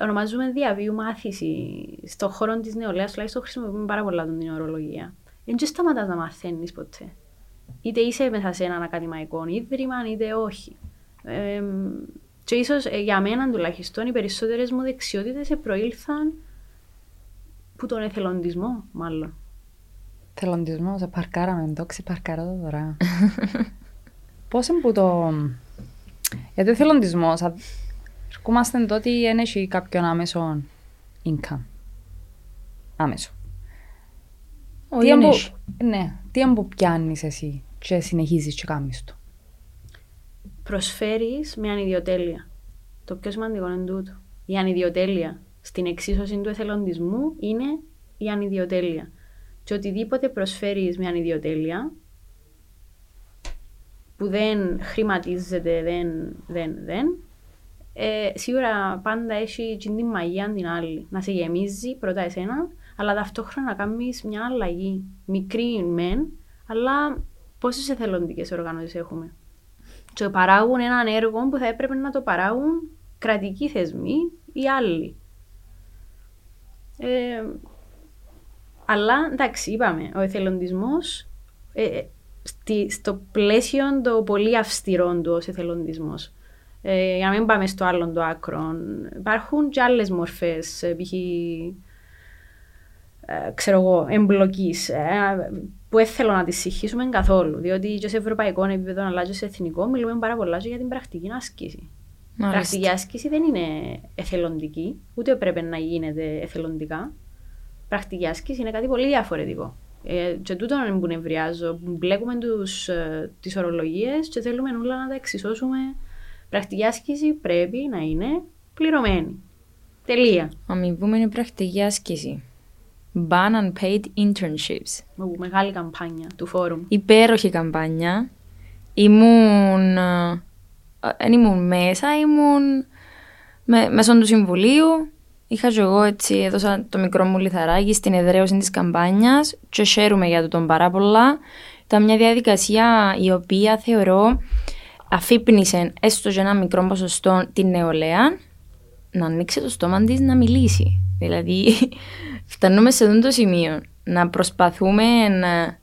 ονομάζουμε διαβίου μάθηση. Στον χώρο της νεολαίας τουλάχιστον χρησιμοποιούμε πάρα πολλά την ορολογία. Δεν και σταματάς να μαθαίνεις ποτέ. Είτε είσαι μέσα σε έναν ακαδημαϊκό ίδρυμα, είτε όχι. Ε, και ίσως ε, για μένα τουλάχιστον οι περισσότερες μου δεξιότητες προήλθαν που τον εθελοντισμό, μάλλον. Θελοντισμό, σε παρκάραμε, το ξεπαρκάρω το τώρα. <laughs> Πώς είναι που το... Γιατί ο θελοντισμός, α- ερχόμαστε τότε ότι δεν έχει κάποιον άμεσο income. Άμεσο. Όχι, Τι δεν είναι έχει. που- Ναι, τι είναι που πιάνεις εσύ και συνεχίζεις και κάνεις το; Προσφέρεις με ανιδιοτέλεια. Το πιο σημαντικό είναι τούτο. Η ανιδιοτέλεια στην εξίσωση του εθελοντισμού είναι η ανιδιοτέλεια. Και οτιδήποτε προσφέρεις με ανιδιοτέλεια, που δεν χρηματίζεται, δεν, δεν, δεν, ε, σίγουρα πάντα έχει την μαγεία την άλλη. Να σε γεμίζει πρώτα εσένα, αλλά ταυτόχρονα να κάνεις μια αλλαγή. Μικρή μεν, αλλά πόσες εθελοντικές οργανώσεις έχουμε. Και παράγουν έναν έργο που θα έπρεπε να το παράγουν κρατικοί θεσμοί ή άλλοι. Ε, αλλά εντάξει, είπαμε, ο εθελοντισμός ε, ε, στη, στο πλαίσιο το πολύ αυστηρό του ως εθελοντισμός. Ε, για να μην πάμε στο άλλο το άκρο. Υπάρχουν και άλλες μορφές, ε, π.χ. ε, ξέρω εγώ, εμπλοκής, ε, που δεν θέλω να τις συγχύσουμε καθόλου. Διότι και σε ευρωπαϊκό επίπεδο, αλλά και σε εθνικό, μιλούμε πάρα πολλά και για την πρακτική άσκηση. Η Μάλιστα. πρακτική άσκηση δεν είναι εθελοντική, ούτε πρέπει να γίνεται εθελοντικά. Πρακτική άσκηση είναι κάτι πολύ διαφορετικό. Ε, και τούτο είναι που νευριάζω, που μπλέκουμε τους, ε, τις ορολογίες και θέλουμε όλα να τα εξισώσουμε. Πρακτική άσκηση πρέπει να είναι πληρωμένη. Τελεία. Αμοιβούμενη πρακτική άσκηση. Ban unpaid internships. Ου, Μεγάλη καμπάνια του φόρουμ. Υπέροχη καμπάνια. Ήμουν... Δεν ήμουν μέσα, ήμουν με, μέσω του Συμβουλίου. Είχα και εγώ έτσι, έδωσα το μικρό μου λιθαράκι στην εδραίωση της καμπάνιας και χαίρομαι για το τον πάρα πολλά. Ήταν μια διαδικασία η οποία θεωρώ αφύπνισε έστω και ένα μικρό ποσοστό την νεολαία να ανοίξει το στόμα της να μιλήσει. Δηλαδή, φτάνουμε σε αυτό το σημείο να προσπαθούμε να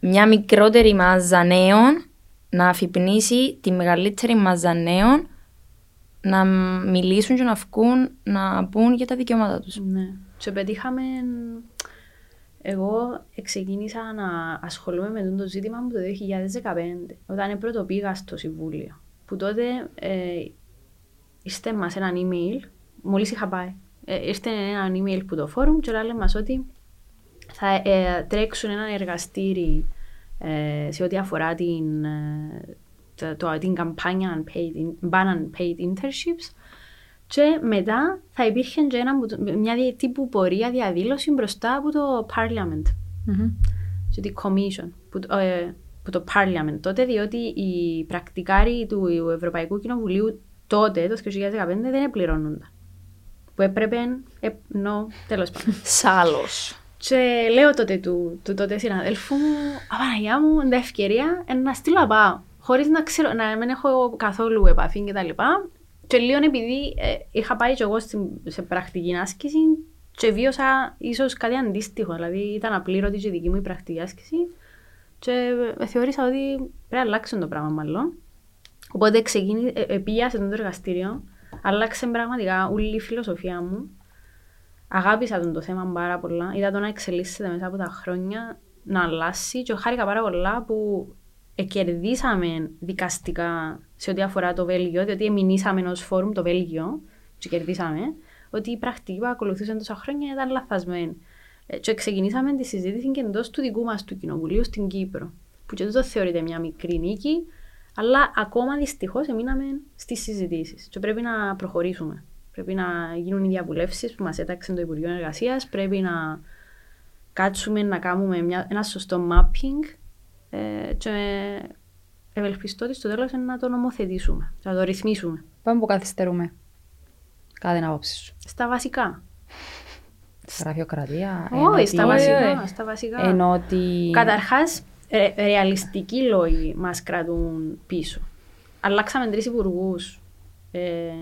μια μικρότερη μάζα νέων να αφυπνίσει τη μεγαλύτερη μάζα νέων να μιλήσουν και να βγουν να πούν για τα δικαιώματα τους. Ναι. Και πετύχαμε... Εγώ ξεκίνησα να ασχολούμαι με το ζήτημα μου το 2015, όταν πρώτο πήγα στο Συμβούλιο. Που τότε ε, ήρθε μας ένα email, μόλις είχα πάει, ε, ήρθε ένα email που το φόρουμ και λέμε μας ότι θα ε, τρέξουν ένα εργαστήρι ε, σε ό,τι αφορά την, ε, το, το- την καμπάνια unpaid, in- ban unpaid internships Και μετά θα υπήρχε και ένα, που- μια δι- τύπου πορεία διαδήλωση μπροστά από το Parliament Μμμ. και τη Commission, που, το- ε, που το Parliament τότε, διότι οι πρακτικάροι του Ευρωπαϊκού Κοινοβουλίου τότε, το 2015, δεν επληρώνονταν. Που έπρεπε, ε, νο, τέλος πάντων. <laughs> Σάλος. Και λέω τότε του, του τότε συναδέλφου μου, Απαναγιά μου, τα ευκαιρία ε, να στείλω να πάω. Χωρίς να ξέρω, να μην έχω καθόλου επαφή και τα λοιπά. Και λίγο επειδή ε, είχα πάει και εγώ στην, σε πρακτική άσκηση και βίωσα ίσως κάτι αντίστοιχο. Δηλαδή ήταν απλήρωτη και η δική μου η πρακτική άσκηση. Και ε, θεώρησα ότι πρέπει να αλλάξει το πράγμα μάλλον. Οπότε ξεκίνη, ε, ε, πήγα σε αυτό το εργαστήριο, άλλαξε πραγματικά όλη η φιλοσοφία μου. Αγάπησα τον το θέμα πάρα πολλά. Είδα το να εξελίσσεται μέσα από τα χρόνια, να αλλάσει και χάρηκα πάρα πολλά που κερδίσαμε δικαστικά σε ό,τι αφορά το Βέλγιο, διότι εμεινήσαμε ως φόρουμ το Βέλγιο και κερδίσαμε, ότι η πρακτική που ακολουθούσαν τόσα χρόνια ήταν λαθασμένη. Ε, Και ξεκινήσαμε τη συζήτηση και εντός του δικού μας του κοινοβουλίου στην Κύπρο. Που και τούτο θεωρείται μια μικρή νίκη, αλλά ακόμα δυστυχώς εμείναμε στις συζητήσεις. Και πρέπει να προχωρήσουμε. Πρέπει να γίνουν οι διαβουλεύσεις που μας έταξε το Υπουργείο Εργασίας. Πρέπει να κάτσουμε να κάνουμε μια, ένα σωστό mapping. Ε, και ευελπιστώ ότι στο τέλος να το νομοθετήσουμε, να το ρυθμίσουμε. Πάμε που καθυστερούμε. Κάθε την άποψη σου. Στα βασικά. Γραφειοκρατία. Όχι, στα ενωτική- βασικά. Στα βασικά. Ενώ ότι... Καταρχά, ρεαλιστικοί λόγοι μας κρατούν πίσω. Αλλάξαμε τρεις υπουργούς. Ε,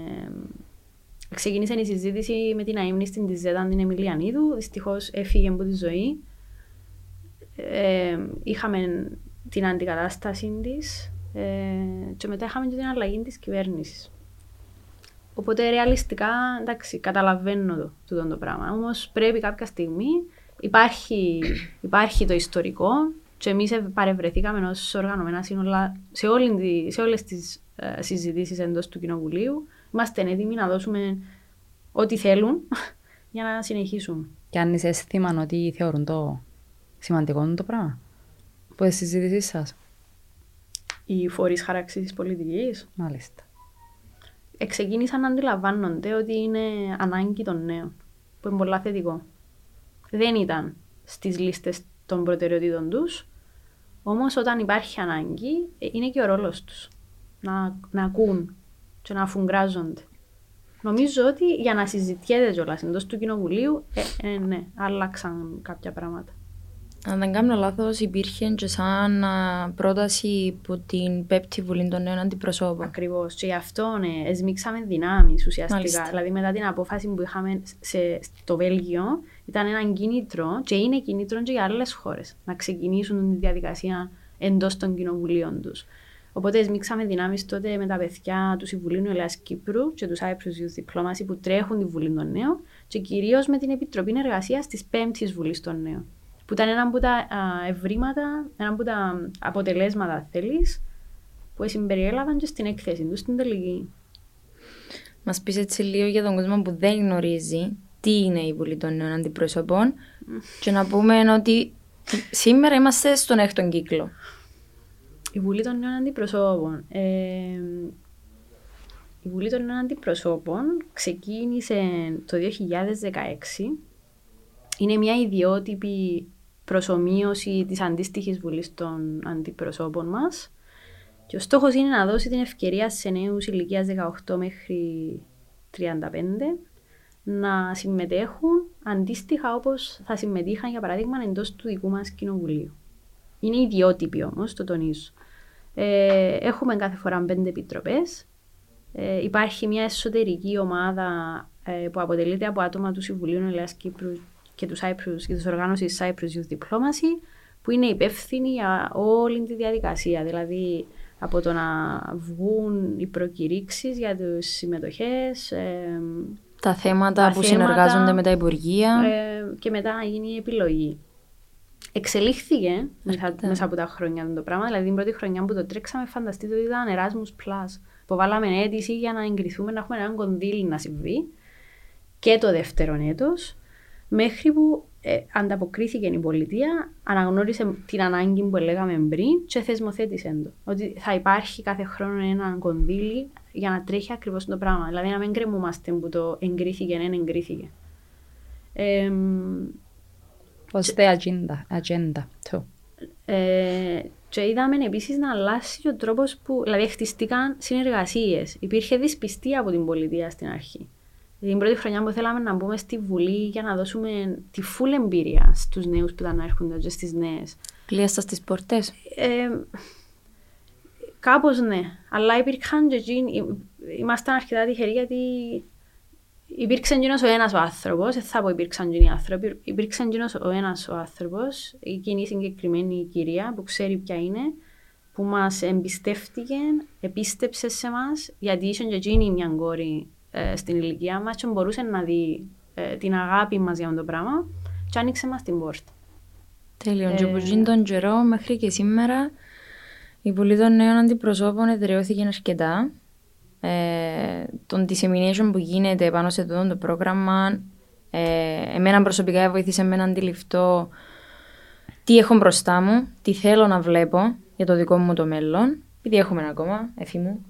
ξεκίνησε η συζήτηση με την αείμνηστη τη Ζέταν την Εμιλιανίδου. Δυστυχώς έφυγε από τη ζωή. Ε, είχαμε την αντικατάσταση της ε, και μετά είχαμε και την αλλαγή της κυβέρνησης. Οπότε ρεαλιστικά, εντάξει, καταλαβαίνω το, τούτο το πράγμα. Όμως πρέπει κάποια στιγμή, υπάρχει, υπάρχει το ιστορικό και εμείς παρευρεθήκαμε ως οργανωμένα σύνολα σε, όλη τη, σε όλες τις ε, συζητήσεις εντός του Κοινοβουλίου. Είμαστε έτοιμοι να δώσουμε ό,τι θέλουν <laughs> για να συνεχίσουμε. Και αν είσαι αίσθημα ότι θεωρούν το σημαντικό το πράγμα. Που είναι συζήτησή σας; Οι φορείς χαραξής της πολιτικής Μάλιστα. εξεκίνησαν να αντιλαμβάνονται ότι είναι ανάγκη των νέων, που είναι πολλά θετικό. Δεν ήταν στις λίστες των προτεραιοτήτων τους, όμως όταν υπάρχει ανάγκη, ε, είναι και ο ρόλος τους να, να ακούν και να αφουγκράζονται. Νομίζω ότι για να συζητιέται κιόλας εντός του Κοινοβουλίου, ε, ε, ναι, άλλαξαν κάποια πράγματα. Αν δεν κάνω λάθος, υπήρχε και σαν α, πρόταση που την πέπτη Βουλή των Νέων Αντιπροσώπων. Ακριβώς. Και γι' αυτό ναι, εσμίξαμε δυνάμεις ουσιαστικά. Μάλιστα. Δηλαδή, μετά την απόφαση που είχαμε σε, στο Βέλγιο, ήταν ένα κίνητρο και είναι κίνητρο και για άλλες χώρες να ξεκινήσουν τη διαδικασία εντός των κοινοβουλίων τους. Οπότε, εσμίξαμε δυνάμεις τότε με τα παιδιά του Συμβουλίου Νεολαία Κύπρου και τους Cyprus Youth Diplomacy που τρέχουν τη Βουλή των Νέων και κυρίως με την Επιτροπή Εργασίας της 5η Βουλής των Νέων. Που ήταν ένα από τα α, ευρήματα, ένα από τα αποτελέσματα, θέλεις, που συμπεριέλαβαν και στην έκθεση τους στην τελική. Μας πεις έτσι λίγο για τον κόσμο που δεν γνωρίζει τι είναι η Βουλή των Νέων Αντιπροσωπών <laughs> και να πούμε ότι σήμερα είμαστε στον έκτον κύκλο. Η Βουλή των Νέων Αντιπροσώπων. Ε, η Βουλή των Νέων Αντιπροσώπων ξεκίνησε το 2016. Είναι μια ιδιότυπη προσωμείωση της αντίστοιχης Βουλής των Αντιπροσώπων μας. Και ο στόχος είναι να δώσει την ευκαιρία σε νέους ηλικίας 18 μέχρι 35 να συμμετέχουν αντίστοιχα όπως θα συμμετείχαν για παράδειγμα εντός του δικού μας κοινοβουλίου. Είναι ιδιότυπη όμως, το τονίζω. Ε, έχουμε κάθε φορά πέντε επιτροπές. Ε, υπάρχει μια εσωτερική ομάδα ε, που αποτελείται από άτομα του Συμβουλίου Νεολαίας Κύπρου και τους Cyprus, και της οργάνωσης Cyprus Youth Diplomacy που είναι υπεύθυνοι για όλη τη διαδικασία. Δηλαδή από το να βγουν οι προκηρύξεις για τις συμμετοχές, ε, Τα θέματα Τα που θέματα, συνεργάζονται με τα Υπουργεία. ε, και μετά να γίνει η επιλογή. Εξελίχθηκε μέσα, μέσα από τα χρόνια το πράγμα. Δηλαδή την πρώτη χρονιά που το τρέξαμε, φανταστείτε ότι ήταν Erasmus Plus. Που βάλαμε αίτηση για να εγκριθούμε να έχουμε έναν κονδύλι να συμβεί. Και το δεύτερο έτος. Μέχρι που ε, ανταποκρίθηκε η πολιτεία, αναγνώρισε την ανάγκη που λέγαμε πριν και θεσμοθέτησε το. Ότι θα υπάρχει κάθε χρόνο ένα κονδύλι για να τρέχει ακριβώς το πράγμα. Δηλαδή να μην κρεμούμαστε που το εγκρίθηκε, δεν εγκρίθηκε. Ε, What's the agenda? agenda too. ε, και είδαμε επίσης να αλλάσει και ο τρόπος που. Δηλαδή, χτιστήκαν συνεργασίες. Υπήρχε δυσπιστία από την πολιτεία στην αρχή. Δηλαδή, την πρώτη χρονιά που θέλαμε να μπούμε στη Βουλή για να δώσουμε τη full εμπειρία στους νέους που ήταν να έρχονται και στις νέες. Κλείαστα τις πορτέ. Ε, Κάπως ναι. Αλλά υπήρχαν και εκείνοι. Ήμασταν αρκετά τυχεροί γιατί υπήρξε εκείνος ο ένας ο άνθρωπος, δεν θα πω υπήρξαν εκείνοι οι άνθρωποι, υπήρξε εκείνος ο ένας ο άνθρωπος, εκείνη η συγκεκριμένη κυρία που ξέρει ποια είναι, που μας εμπιστεύτηκε, επίστεψε σε μας, γιατί είχε και εκείνη μια κόρη ε, στην ηλικία μας και μπορούσε να δει ε, την αγάπη μας για αυτό το πράγμα και άνοιξε μας την πόρτα. Τέλειο. Και από εκείνον τον καιρό μέχρι και σήμερα η Βουλή των Νέων Αντιπροσώπων εδραιώθηκε αρκετά. Ε, το dissemination που γίνεται πάνω σε αυτό το πρόγραμμα ε, εμένα προσωπικά βοήθησε με να αντιληφθώ τι έχω μπροστά μου, τι θέλω να βλέπω για το δικό μου το μέλλον, επειδή έχουμε ένα ακόμα, εφή μου.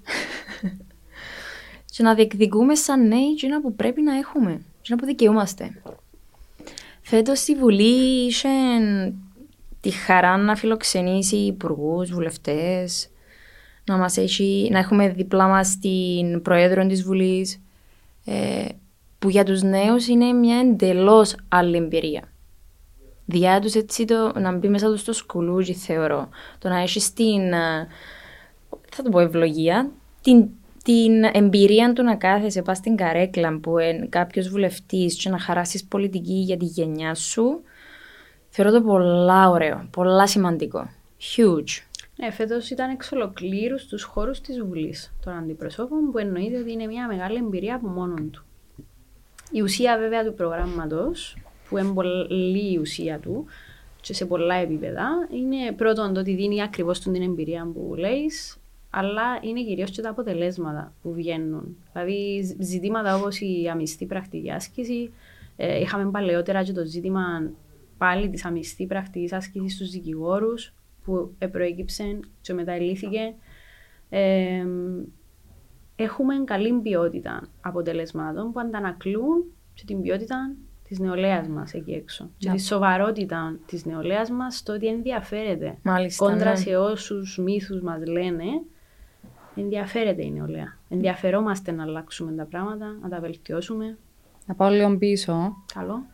Και να διεκδικούμε σαν νέοι εκείνα που πρέπει να έχουμε, εκείνα που δικαιούμαστε. Φέτος στη Βουλή είχε τη χαρά να φιλοξενήσει υπουργούς, βουλευτές, να, μας έχει, να έχουμε δίπλα μας την Προέδρο της Βουλής, ε, που για τους νέους είναι μια εντελώς άλλη εμπειρία. Διά τους έτσι το, να μπει μέσα τους στο σκουλούζι θεωρώ. Το να έχεις την, ε, θα το πω ευλογία, την, την εμπειρία του να κάθεσαι πας στην καρέκλα που είναι κάποιος βουλευτής και να χαράσεις πολιτική για τη γενιά σου, θεωρώ το πολλά ωραίο, πολλά σημαντικό. Huge. Ναι, φέτος ήταν εξ ολοκλήρους στου χώρους της Βουλής των Αντιπροσώπων, που εννοείται ότι είναι μια μεγάλη εμπειρία από μόνο του. Η ουσία βέβαια του προγράμματος, που είναι πολύ η ουσία του και σε πολλά επίπεδα, είναι πρώτον το ότι δίνει ακριβώς την εμπειρία που λέει, αλλά είναι κυρίως και τα αποτελέσματα που βγαίνουν. Δηλαδή, ζητήματα όπως η αμυστή πρακτική άσκηση. Ε, είχαμε παλαιότερα και το ζήτημα πάλι της αμυστή πρακτικής άσκησης στους δικηγόρους, που προέκυψε και μεταλήθηκε. Ε, έχουμε καλή ποιότητα αποτελεσμάτων που αντανακλούν και την ποιότητα της νεολαίας μας εκεί έξω. Yeah. Και τη σοβαρότητα της νεολαίας μας στο ότι ενδιαφέρεται. Μάλιστα, Κόντρα ναι. σε όσους μύθους μας λένε, ενδιαφέρεται η νεολαία. Ενδιαφερόμαστε να αλλάξουμε τα πράγματα, να τα βελτιώσουμε. Να πάω λίγο πίσω. Καλό.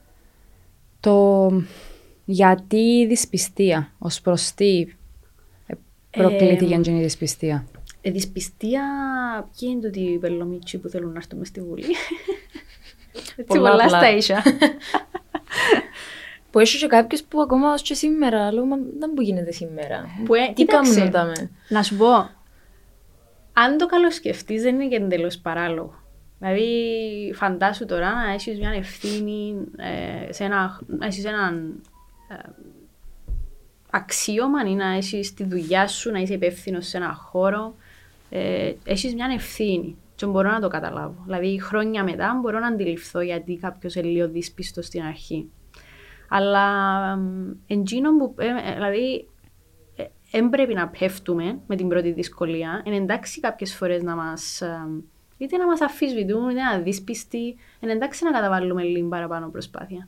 Το γιατί η δυσπιστία, ως προς τι ε, προκλήθηκε ε, η δυσπιστία; Η δυσπιστία, ποιοι είναι τούτοι οι πελομίτσοι που θέλουν να έρθουν μες στη Βουλή; <laughs> Έτσι Πολλά πολλά απλά. στα ίσια. <laughs> Που έχει και κάποιος που ακόμα ως και σήμερα, λέω, μα δεν που γίνεται σήμερα. Που, ε, Τι κοίταξε, κάνουμε τα Να σου πω, αν το καλοσκεφτείς δεν είναι και εντελώς παράλογο. Δηλαδή, φαντάσου τώρα να έχεις μια ευθύνη, ε, σε ένα, να έχεις έναν ε, αξίωμα ή να έχεις τη δουλειά σου, να είσαι υπεύθυνος σε ένα χώρο. Ε, έχεις μια ευθύνη και μπορώ να το καταλάβω. Δηλαδή, χρόνια μετά μπορώ να αντιληφθώ γιατί κάποιος είναι λίγο δύσπιστος στην αρχή. Αλλά εντζήνο που, ε, ε, δηλαδή, δεν πρέπει να πέφτουμε με την πρώτη δυσκολία. Είναι εντάξει κάποιες φορές να μας, ε, είτε να μας αφισβητούν, είτε να δύσπιστοι. Είναι εντάξει να καταβάλουμε λίγο παραπάνω προσπάθεια.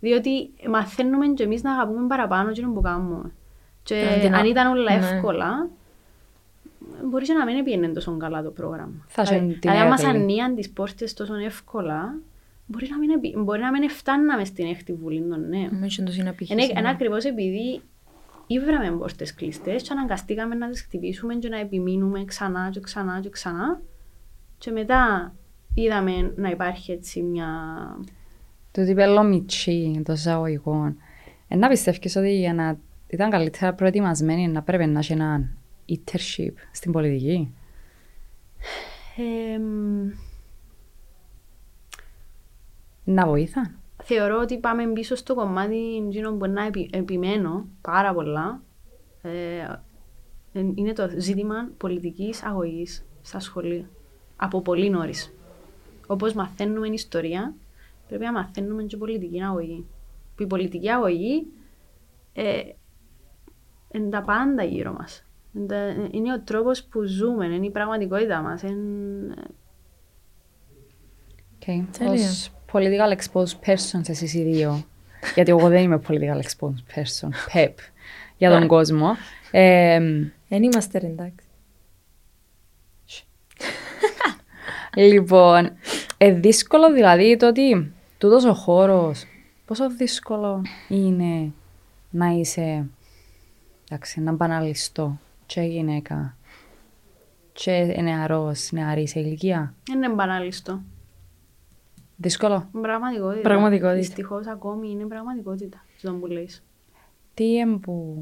Διότι μαθαίνουμε και εμείς να αγαπούμε παραπάνω και που κάνουμε. Και Αντί να- αν ήταν όλα ναι. εύκολα, μπορεί και να μην πήγαινε τόσο καλά το πρόγραμμα. Θα Δηλαδή, είχε την δηλαδή, αν μας εύκολη. ανοίγαν τις πόρτες τόσο εύκολα, μπορεί να μην, επι- μπορεί να μην φτάναμε στην έκτη βουλή των νέων. Μου είχε το Είναι, συναπήχηση. είναι ακριβώς επειδή ήβραμε πόρτες κλειστές και αναγκαστήκαμε να τις χτυπήσουμε και να επιμείνουμε ξανά και ξανά και ξανά και μετά είδαμε να υπάρχει έτσι μια... Το ότι είπε μητσί των εισαγωγικών. Ε, να πιστεύεις ότι για να ήταν καλύτερα προετοιμασμένοι να πρέπει να έχει ένα internship στην πολιτική; Ε, Να βοήθαν; Θεωρώ ότι πάμε πίσω στο κομμάτι εκείνο που να επι, επιμένω πάρα πολλά. Ε, ε, είναι το ζήτημα πολιτικής αγωγής στα σχολεία. Από πολύ νωρίς. Όπως μαθαίνουμε ιστορία, πρέπει να μαθαίνουμε και πολιτική αγωγή. Που η πολιτική αγωγή ε, είναι τα πάντα γύρω μας. Εντα- Είναι ο τρόπος που ζούμε, είναι η πραγματικότητα μας. Εν- Okay. Τέλεια. Ως political exposed persons εσείς οι δύο, γιατί εγώ δεν είμαι political exposed person, pep, για τον κόσμο. Ε, Δεν είμαστε ρε, εντάξει. λοιπόν, ε, δύσκολο δηλαδή το ότι τούτος ο χώρος, πόσο δύσκολο είναι να είσαι, εντάξει, να μπαναλιστώ και γυναίκα και νεαρός, νεαρής σε ηλικία. Είναι μπανάλιστο. Δύσκολο. Πραγματικότητα. Πραγματικότητα. Δυστυχώς ακόμη είναι πραγματικότητα. Τι τον που λες. Τι είναι που,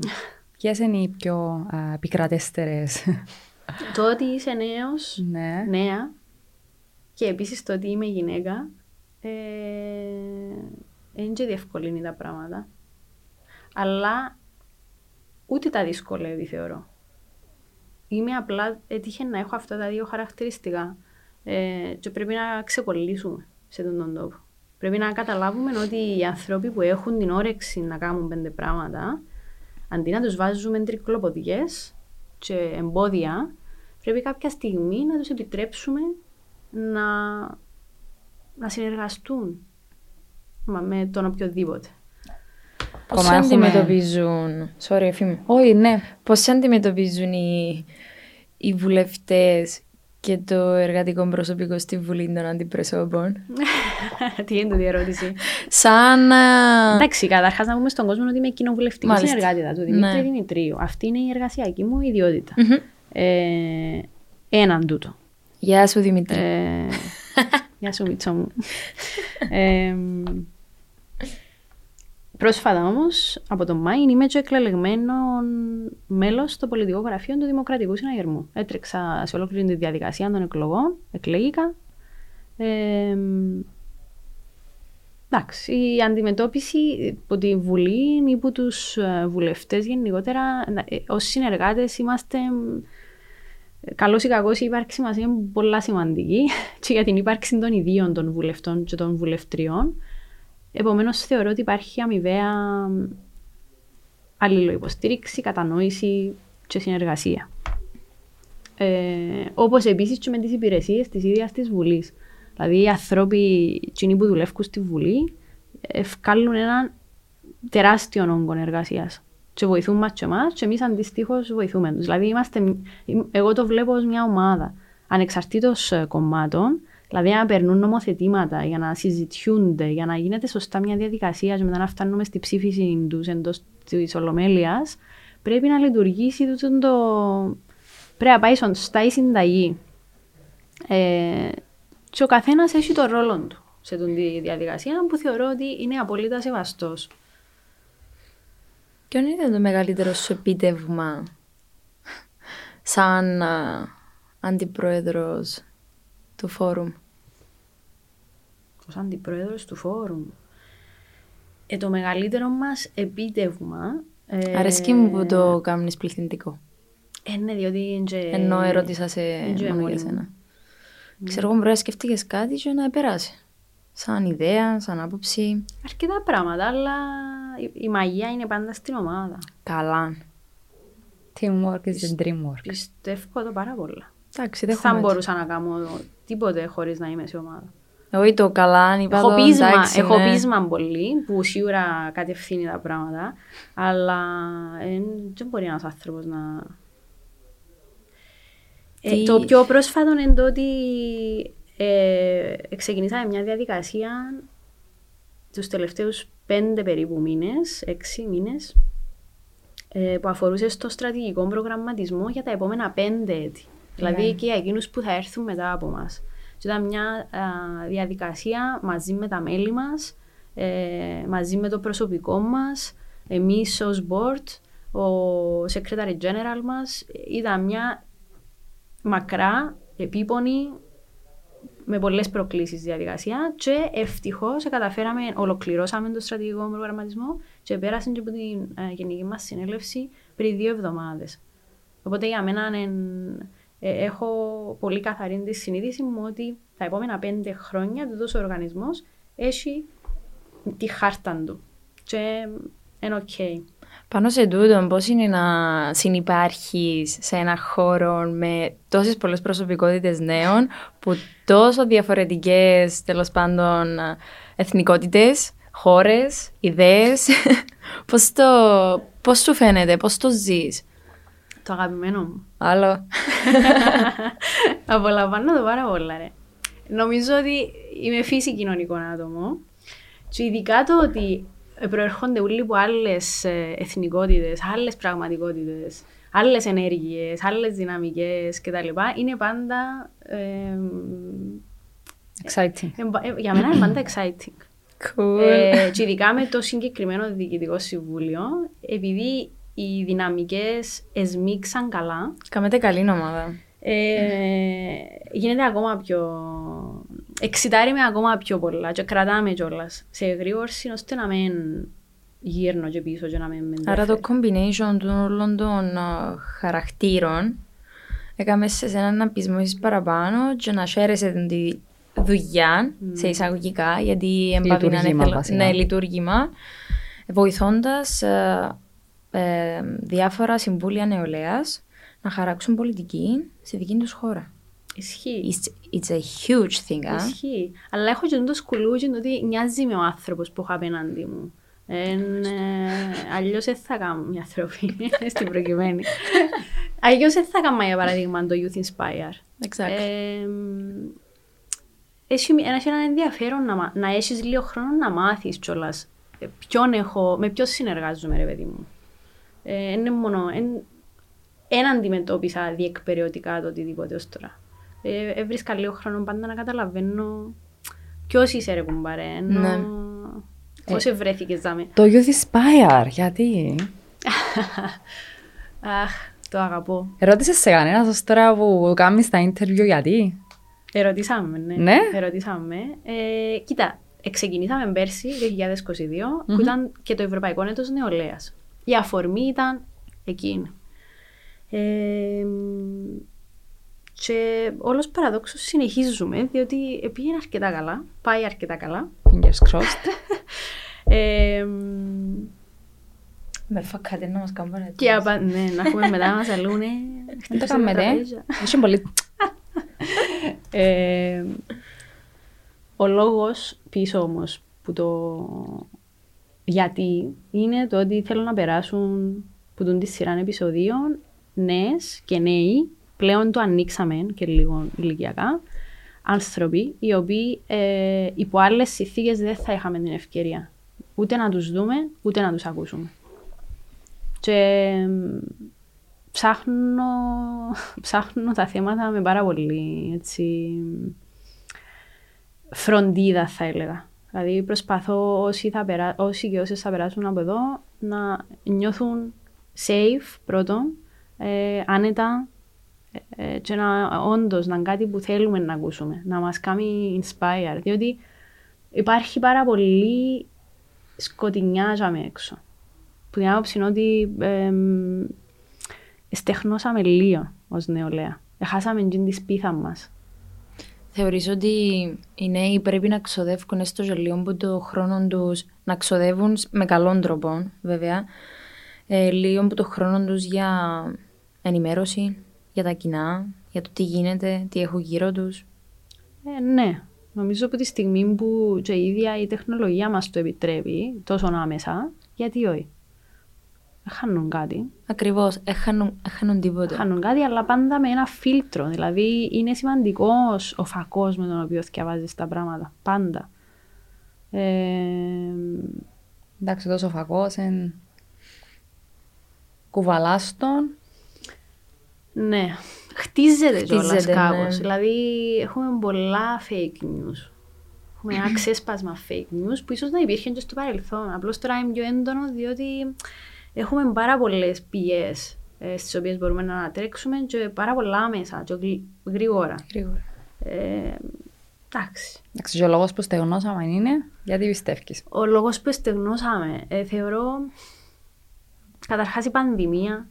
ποιες είναι οι πιο α, επικρατέστερες; Το ότι είσαι νέος, ναι. νέα και επίσης το ότι είμαι γυναίκα ε, δεν και διευκολύνει τα πράγματα. Αλλά ούτε τα δυσκολεύει θεωρώ. Είμαι απλά, έτυχε να έχω αυτά τα δύο χαρακτηριστικά ε, και πρέπει να ξεκολλήσουμε σε τον τον τόπο. Πρέπει να καταλάβουμε ότι οι άνθρωποι που έχουν την όρεξη να κάνουν πέντε πράγματα, αντί να τους βάζουμε τρικλοποδιές και εμπόδια, πρέπει κάποια στιγμή να τους επιτρέψουμε να, να συνεργαστούν μα, με τον οποιοδήποτε. Πώς Ακόμα έχουμε- αντιμετωπίζουν... Sorry, εφήμη. Όχι, ναι. Πώς αντιμετωπίζουν οι, οι βουλευτές και το εργατικό προσωπικό στη Βουλή των Αντιπροσώπων. <laughs> Τι είναι τούτη η ερώτηση; Σαν... α, Εντάξει, καταρχάς να πούμε στον κόσμο ότι είμαι κοινοβουλευτική Μάλιστα. συνεργάτητα του Δημήτρη Ναι. Δημητρίου. Αυτή είναι η εργασιακή μου ιδιότητα. μμμ. Ε, έναν τούτο. Γεια σου Δημήτρη. Ε, <laughs> Γεια σου, Μίτσο μου. Ε, πρόσφατα όμως, από τον Μάη, είμαι και εκλεγμένο μέλος στο πολιτικό γραφείο του Δημοκρατικού Συναγερμού. Έτρεξα σε ολόκληρη τη διαδικασία των εκλογών, εκλέγηκα. Ε, εντάξει, η αντιμετώπιση από τη Βουλή ή από τους ε, βουλευτές γενικότερα, να- ε, ως συνεργάτες είμαστε Καλό ή κακό, η ύπαρξη μας είναι πολλά σημαντική <laughs> και για την ύπαρξη των ιδίων των βουλευτών και των βουλευτριών. Επομένως, θεωρώ ότι υπάρχει αμοιβαία αλληλοϊποστήριξη, κατανόηση και συνεργασία. Ε, Όπως επίσης και με τις υπηρεσίες της ίδιας της Βουλής. Δηλαδή, οι άνθρωποι εκείνοι που δουλεύουν στη Βουλή ευκάλλουν έναν τεράστιο όγκο εργασίας. Και βοηθούν μας και εμάς και εμείς αντιστοίχως βοηθούμε τους. Δηλαδή είμαστε, εγώ το βλέπω ως μια ομάδα ανεξαρτήτως ε, κομμάτων, δηλαδή να περνούν νομοθετήματα για να συζητιούνται, για να γίνεται σωστά μια διαδικασία και μετά να φτάνουμε στη ψήφιση τους εντός της ολομέλειας, πρέπει να λειτουργήσει τούτο το... πρέπει να πάει σωστά η συνταγή. Ε, και ο καθένας έχει το ρόλο του σε αυτή τη διαδικασία που θεωρώ ότι είναι απολύτως σεβαστός. Ποιο είναι το μεγαλύτερο σου επίτευγμα σαν α, αντιπρόεδρος του φόρουμ; Ως αντιπρόεδρος του φόρουμ. Ε, το μεγαλύτερο μας επίτευγμα... Ε, Αρέσκει μου που το κάνεις πληθυντικό. Ε, ναι, διότι... είναι και- Ενώ ερώτησα σε είναι και μόνο μόνη για μου. σένα. Ξέρω εγώ μπορεί να σκεφτείκες κάτι και να περάσει. Σαν ιδέα, σαν άποψη. Αρκετά πράγματα, αλλά η, η μαγεία είναι πάντα στην ομάδα. Καλά. Teamwork is the dream work. Πιστεύω το πάρα πολλά. Εντάξει, Δεν δεν θα μπορούσα να κάνω τίποτε χωρίς να είμαι σε ομάδα. Εγώ ή το καλά, είπα Έχω το, πείσμα, εντάξει, έχω ναι. πείσμα πολύ που σίγουρα κατευθύνει τα πράγματα, αλλά ε, δεν μπορεί ένας άνθρωπος να... Ε, Τι- το πιο πρόσφατο είναι το ότι ε, ξεκινήσαμε μια διαδικασία τους τελευταίους πέντε περίπου μήνες, έξι μήνες, ε, που αφορούσε στο στρατηγικό προγραμματισμό για τα επόμενα πέντε έτη. Δηλαδή και για εκείνους που θα έρθουν μετά από μας. Και ήταν μια α, διαδικασία μαζί με τα μέλη μας, ε, μαζί με το προσωπικό μας, εμείς ως board, ο secretary general μας, ήταν μια μακρά, επίπονη, με πολλές προκλήσεις διαδικασία και ευτυχώς καταφέραμε, ολοκληρώσαμε το στρατηγικό προγραμματισμό και πέρασε και από την ε, γενική μας συνέλευση πριν δύο εβδομάδες. Οπότε για μένα εν- ε, έχω πολύ καθαρή τη συνείδηση μου ότι τα επόμενα πέντε χρόνια τούτος ο οργανισμός έχει τη χάρτα του και είναι οκ. Πάνω σε τούτο, πώς είναι να συνυπάρχεις σε ένα χώρο με τόσες πολλές προσωπικότητες νέων που τόσο διαφορετικές τέλος πάντων εθνικότητες, χώρες, ιδέες. <laughs> πώς, το, πώς σου φαίνεται, πώς το ζεις; Το αγαπημένο μου. Άλλο. <laughs> Απολαμβάνω το πάρα πολλά, ρε. Νομίζω ότι είμαι φύση κοινωνικό άτομο. Και ειδικά το ότι προερχόνται όλοι από άλλες εθνικότητες, άλλες πραγματικότητες, άλλες ενέργειες, άλλες δυναμικές κτλ. Είναι πάντα. Ε, Exciting. ε, ε, για μένα είναι πάντα exciting. Cool. Ε, και ειδικά με το συγκεκριμένο διοικητικό συμβούλιο, επειδή οι δυναμικές εσμίξαν καλά, Κάμετε καλή ομάδα. ε, γίνεται ακόμα πιο... Εξητάρει με ακόμα πιο πολλά και κρατάμε κιόλας σε γρήγορση ώστε να μην γύρνω και πίσω και να μην με Άρα το ενδιαφέρει. combination των όλων των α, χαρακτήρων έκαμε σε έναν απισμό εις παραπάνω και να χαίρεσαι τη δουλειά σε εισαγωγικά γιατί εμπάβει να είναι Λειτουργήμα, θελο- βασικά. ναι, λειτουργήμα βοηθώντας ε, ε, διάφορα συμβούλια νεολαίας να χαράξουν πολιτική στη δική τους χώρα. Ισχύει. It's, it's a huge thing, α. Ισχύει. Αλλά έχω και το σκουλούκι ότι νοιάζει με ο άνθρωπος που έχω απέναντι μου. Εν, ε, αλλιώς δεν θα κάνουν οι άνθρωποι <laughs> στην προκειμένη. <laughs> αλλιώς δεν θα κάνουμε για παράδειγμα το Youth Inspire. Exactly. Ε, έχει, ένα, έχει έναν ενδιαφέρον να, μα- να έχεις λίγο χρόνο να μάθεις κιόλας ε, ποιον έχω, με ποιον συνεργάζομαι ρε παιδί μου. Ε, είναι μόνο, εν, εν αντιμετώπισα διεκπεριωτικά το οτιδήποτε ως τώρα. Ε, έβρισκα λίγο χρόνο πάντα να καταλαβαίνω ποιος είσαι ρε κουμπάρε, ενώ Ναι. πώς ευρέθηκες δάμε. Το Youth Inspire, γιατί; <laughs> Αχ, το αγαπώ. Ρώτησε σε κανένας ως τώρα που κάνεις τα interview γιατί; Ερωτήσαμε, ναι. Ναι; Ερωτήσαμε. Ε, κοίτα, ξεκινήσαμε πέρσι, 2022, που ήταν και το Ευρωπαϊκό Έτος Νεολαίας. Η αφορμή ήταν εκείνη. Ε, και όλος παραδόξως συνεχίζουμε, διότι πήγαινε αρκετά καλά, πάει αρκετά καλά. Fingers crossed. <laughs> Ε, Με φακάτε να μας κάνουν έτσι. και απα... ναι, να έχουμε μετά να μας αλούνε. <laughs> Δεν το κάνουμε, ρε. Έχει πολύ. <laughs> Ε, ο λόγος πίσω όμως που το γιατί είναι το ότι θέλω να περάσουν που τον τη σειρά επεισοδίων νέες και νέοι, πλέον το ανοίξαμε και λίγο ηλικιακά, άνθρωποι οι οποίοι ε, υπό άλλες συνθήκες δεν θα είχαμε την ευκαιρία ούτε να τους δούμε ούτε να τους ακούσουμε. Και ψάχνω, ψάχνω τα θέματα με πάρα πολύ έτσι, φροντίδα θα έλεγα. Δηλαδή προσπαθώ όσοι, θα περά, όσοι και όσες θα περάσουν από εδώ να νιώθουν safe πρώτον, ε, άνετα ε, και να όντως να είναι κάτι που θέλουμε να ακούσουμε, να μας κάνει inspire, διότι υπάρχει πάρα πολύ σκοτεινιά για με έξω. Που την άποψη είναι ότι εμ, στεχνώσαμε λίγο ως νεολαία. Έχασαμε την της σπίθα μας. Θεωρείς ότι οι νέοι πρέπει να ξοδεύουν έστω και λίγο από το χρόνο τους, να ξοδεύουν με καλόν τρόπο βέβαια, ε, λίγο από το χρόνο τους για ενημέρωση, για τα κοινά, για το τι γίνεται, τι έχουν γύρω τους. Ε, ναι. Νομίζω από τη στιγμή που και η ίδια η τεχνολογία μας το επιτρέπει τόσο άμεσα, γιατί όχι. Δεν χάνουν κάτι. Ακριβώς, έχανουν, έχανουν τίποτε. Χάνουν κάτι, αλλά πάντα με ένα φίλτρο. Δηλαδή, είναι σημαντικός ο φακός με τον οποίο διαβάζει τα πράγματα. Πάντα. Ε, Εντάξει, τόσο φακός, εν... κουβαλάς τον. ναι. Χτίζεται κιόλας Χτίζεται, κάπως. ναι. Δηλαδή, έχουμε πολλά fake news. Έχουμε ένα <laughs> ξέσπασμα fake news που ίσως να υπήρχε και στο παρελθόν. Απλώς τώρα είναι πιο έντονος διότι έχουμε πάρα πολλές πηγές ε, στις οποίες μπορούμε να ανατρέξουμε και πάρα πολλά μέσα και γλυ- γρήγορα. Γρήγορα. Ε, εντάξει. Εντάξει, και ο λόγος που στεγνώσαμε είναι γιατί πιστεύεις; Ο λόγος που στεγνώσαμε, ε, θεωρώ, καταρχάς η πανδημία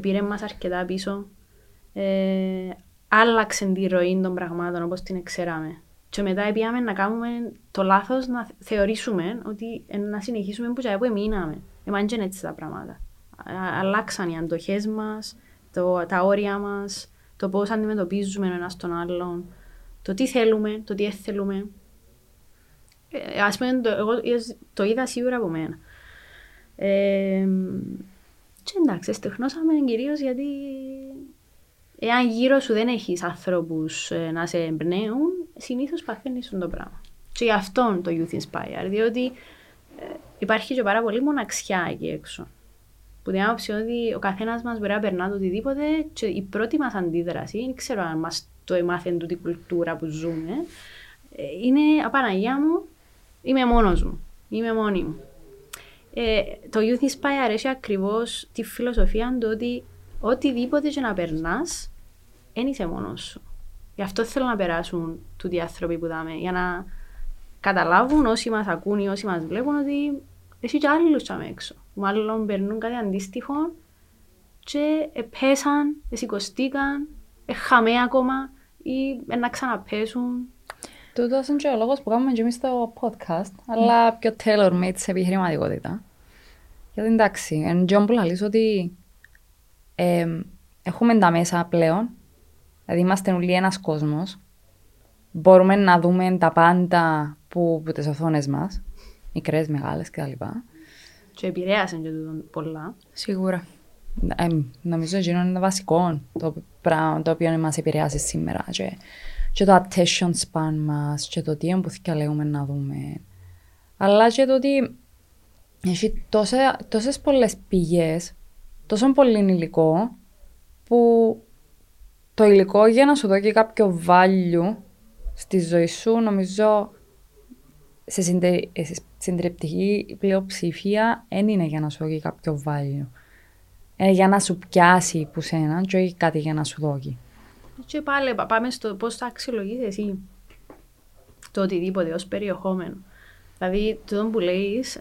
πήρε μας αρκετά πίσω. Ε, άλλαξε τη ροή των πραγμάτων όπως την ξέραμε. Και μετά πήγαμε να κάνουμε το λάθος να θεωρήσουμε ότι ε, να συνεχίσουμε που και που εμείναμε. Εμάς είναι έτσι τα πράγματα. Α- αλλάξαν οι αντοχές μας, το, τα όρια μας, το πώς αντιμετωπίζουμε ο ένας τον άλλον, το τι θέλουμε, το τι δεν θέλουμε. Ε, ας πούμε, το, εγώ το είδα σίγουρα από μένα. Ε, και εντάξει, στεχνώσαμε κυρίως γιατί εάν γύρω σου δεν έχεις ανθρώπους ε, να σε εμπνέουν, συνήθως παθαίνεις το πράγμα. Και γι' αυτό το Youth Inspire, διότι ε, υπάρχει και πάρα πολύ μοναξιά εκεί έξω. Που την άποψη ότι ο καθένας μας μπορεί να περνά το οτιδήποτε και η πρώτη μας αντίδραση, δεν ξέρω αν μας το έμαθε τούτη κουλτούρα που ζούμε, ε, είναι Απαναγία μου, είμαι μόνος μου. Είμαι μόνη μου. Ε, το Youth Inspire έχει ακριβώς τη φιλοσοφία του ότι οτιδήποτε και να περνάς, δεν είσαι μόνος σου. Γι' αυτό θέλω να περάσουν τούτοι οι άνθρωποι που δάμε, για να καταλάβουν όσοι μας ακούν ή όσοι μας βλέπουν ότι έχει και άλλους τζιαμέ έξω. Μάλλον περνούν κάτι αντίστοιχο και πέσαν, σηκωστήκαν, χαμαί ακόμα ή να ξαναπέσουν. Τούτος είναι και ο λόγος που κάνουμε και εμείς το podcast, αλλά πιο tailor-made σε επιχειρηματικότητα. Γιατί εντάξει, εν τζείνον που λαλείς ότι ε, έχουμε τα μέσα πλέον, δηλαδή είμαστε όλοι ένας κόσμος, μπορούμε να δούμε τα πάντα που, που τις οθόνες μας, μικρές, μεγάλες κτλ. Και επηρέασαν και τούτο πολλά. Σίγουρα. Ε, νομίζω ότι είναι το βασικό το πράγμα το οποίο μας επηρεάζει σήμερα. Και, και το attention span μας και το τι εμπουθηκαλέουμε να δούμε. Αλλά και το ότι έχει τόσα, τόσες πολλές πηγές, τόσο πολύ υλικό, που το υλικό για να σου δώσει κάποιο value στη ζωή σου, νομίζω σε συντε, ε, σε συντριπτική πλειοψηφία δεν είναι για να σου δώσει κάποιο value. Είναι για να σου πιάσει που σένα και όχι κάτι για να σου δώσει. Και πάλι πα- πάμε στο πώς θα αξιολογείς εσύ το οτιδήποτε ως περιεχόμενο. Δηλαδή, το που λέεις,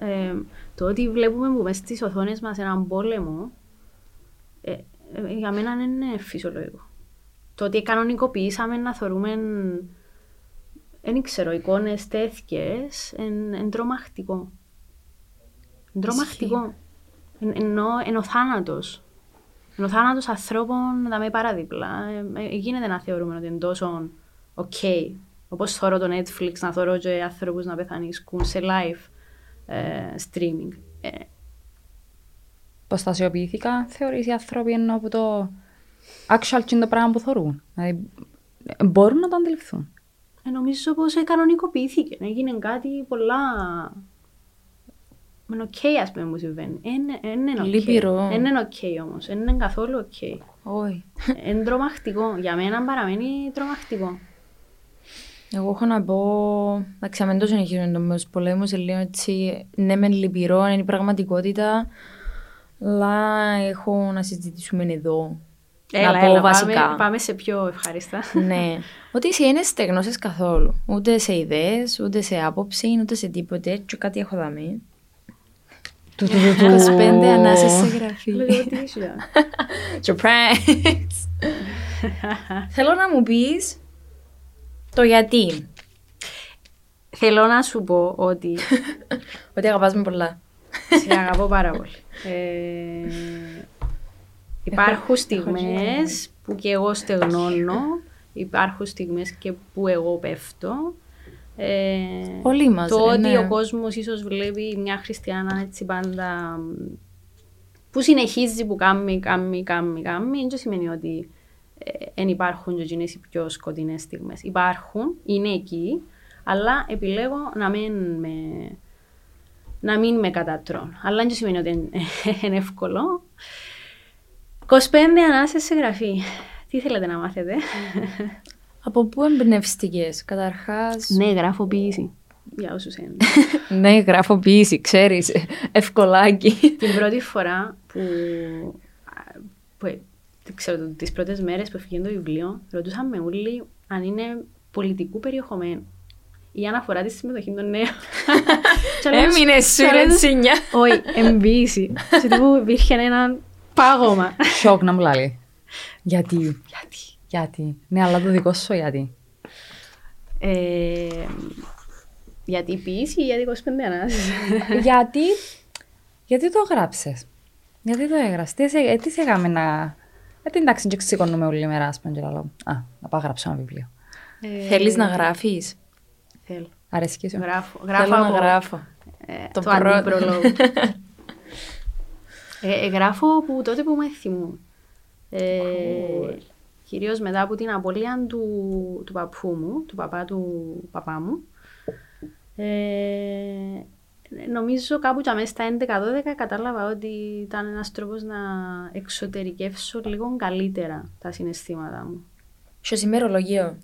το ότι βλέπουμε που μέσα στις οθόνες μας έναν πόλεμο, ε, ε, για μένα δεν είναι φυσιολογικό. Το ότι κανονικοποιήσαμε να θεωρούμε, δεν ξέρω, εικόνες τέτοιες, είναι τρομακτικό. Εν τρομακτικό. Εν- Ενώ εν ο θάνατος. Εν ο θάνατος ανθρώπων να με παραδίπλα. Ε, ε, γίνεται να θεωρούμε ότι είναι τόσο ok. Όπως θεωρώ το Netflix να θεωρώ και άνθρωπους να πεθανίσκουν σε live ε, streaming. Ε, Προστασιοποιήθηκα, θεωρείς οι άνθρωποι ενώ από το actual και είναι το πράγμα που θεωρούν. Δηλαδή, ε, μπορούν να το αντιληφθούν. Ε, νομίζω πως ε, κανονικοποιήθηκε. Έγινε κάτι πολλά... Είναι ok ας πούμε που συμβαίνει. Είναι- Είναι ok. Λυπηρό. Δεν είναι ok όμως. Δεν είναι καθόλου ok. Όχι. Είναι τρομακτικό. Για μένα παραμένει τρομακτικό. Εγώ έχω να πω, εντάξει, μην το συνεχίζουμε το μέσο πολέμου, σε λίγο έτσι, ναι μεν λυπηρό, είναι η πραγματικότητα, αλλά έχω να συζητήσουμε εδώ. Έλα, να πω έλα, βασικά. Πάμε, πάμε σε πιο ευχάριστα. ναι. Ότι εσύ δεν στεγνώσεις καθόλου. Ούτε σε ιδέες, ούτε σε άποψη, ούτε σε τίποτε. Και κάτι έχω δαμεί. Του, του, του, του. 25 ανάσες σε γραφή. Λέω τι είσαι. Surprise! Θέλω να μου πεις το γιατί. Θέλω να σου πω ότι <laughs> Ότι αγαπάς με πολλά. σε αγαπώ πάρα πολύ. Ε, υπάρχουν στιγμές που και εγώ στεγνώνω, υπάρχουν στιγμές και που εγώ πέφτω. Ε, Όλοι μας, Το ρε, ότι ναι. ο κόσμος ίσως βλέπει μια χριστιανά έτσι πάντα που συνεχίζει που κάνει, κάνει, κάνει, κάνει, δεν σημαίνει ότι δεν υπάρχουν και εκείνες οι πιο σκοτεινές στιγμές. Υπάρχουν, είναι εκεί, αλλά επιλέγω να μην με, να μην με κατατρώνω. Αλλά δεν σημαίνει ότι είναι- <laughs> είναι εύκολο. 25 ανάσες σε γραφή. Τι θέλετε να μάθετε; Από πού εμπνευστικές, καταρχάς; ναι, γράφω ποιήση. Για όσους είναι. <laughs> ναι, γράφω ποιήση, ξέρεις, ευκολάκι. την πρώτη φορά που, που ε, δεν ξέρω, τις πρώτες μέρες που έφυγε το βιβλίο, ρωτούσαν με όλοι αν είναι πολιτικού περιεχομένου ή αναφορά της συμμετοχή των νέων. Και <laughs> λέω, Έμεινες σου και λέω, ρε τσίνια. Όχι, εμποίηση. Σε τύπου υπήρχε ένα πάγωμα. Σοκ να μου λέει. <laughs> Γιατί. Γιατί. Γιατί. Ναι, αλλά το δικό σου γιατί. Ε, γιατί ποιήση ή γιατί 25 ανάσες. <laughs> γιατί. Γιατί το γράψες. Γιατί το έγραψες, τι σε, ε, τι σε έκαμε να... Γιατί εντάξει, δεν ξηκώνουμε όλη μέρα, ας πούμε, και λέω, α, να πάω γράψω ένα βιβλίο. Ε, Θέλεις να γράφεις; Θέλω. Αρέσκει σου. Γράφω. Γράφω Θέλω να από- γράφω. Ε, Το το, πρώτο. <laughs> αντίπρολο. ε, ε, γράφω που τότε που με θυμούν. Ε, Κυρίως μετά από την απώλεια του, του παππού μου, του παπά του παπά μου. Ε, νομίζω κάπου και μέσα στα 11-12 κατάλαβα ότι ήταν ένας τρόπος να εξωτερικεύσω λίγο καλύτερα τα συναισθήματα μου. Στο ημερολογείο.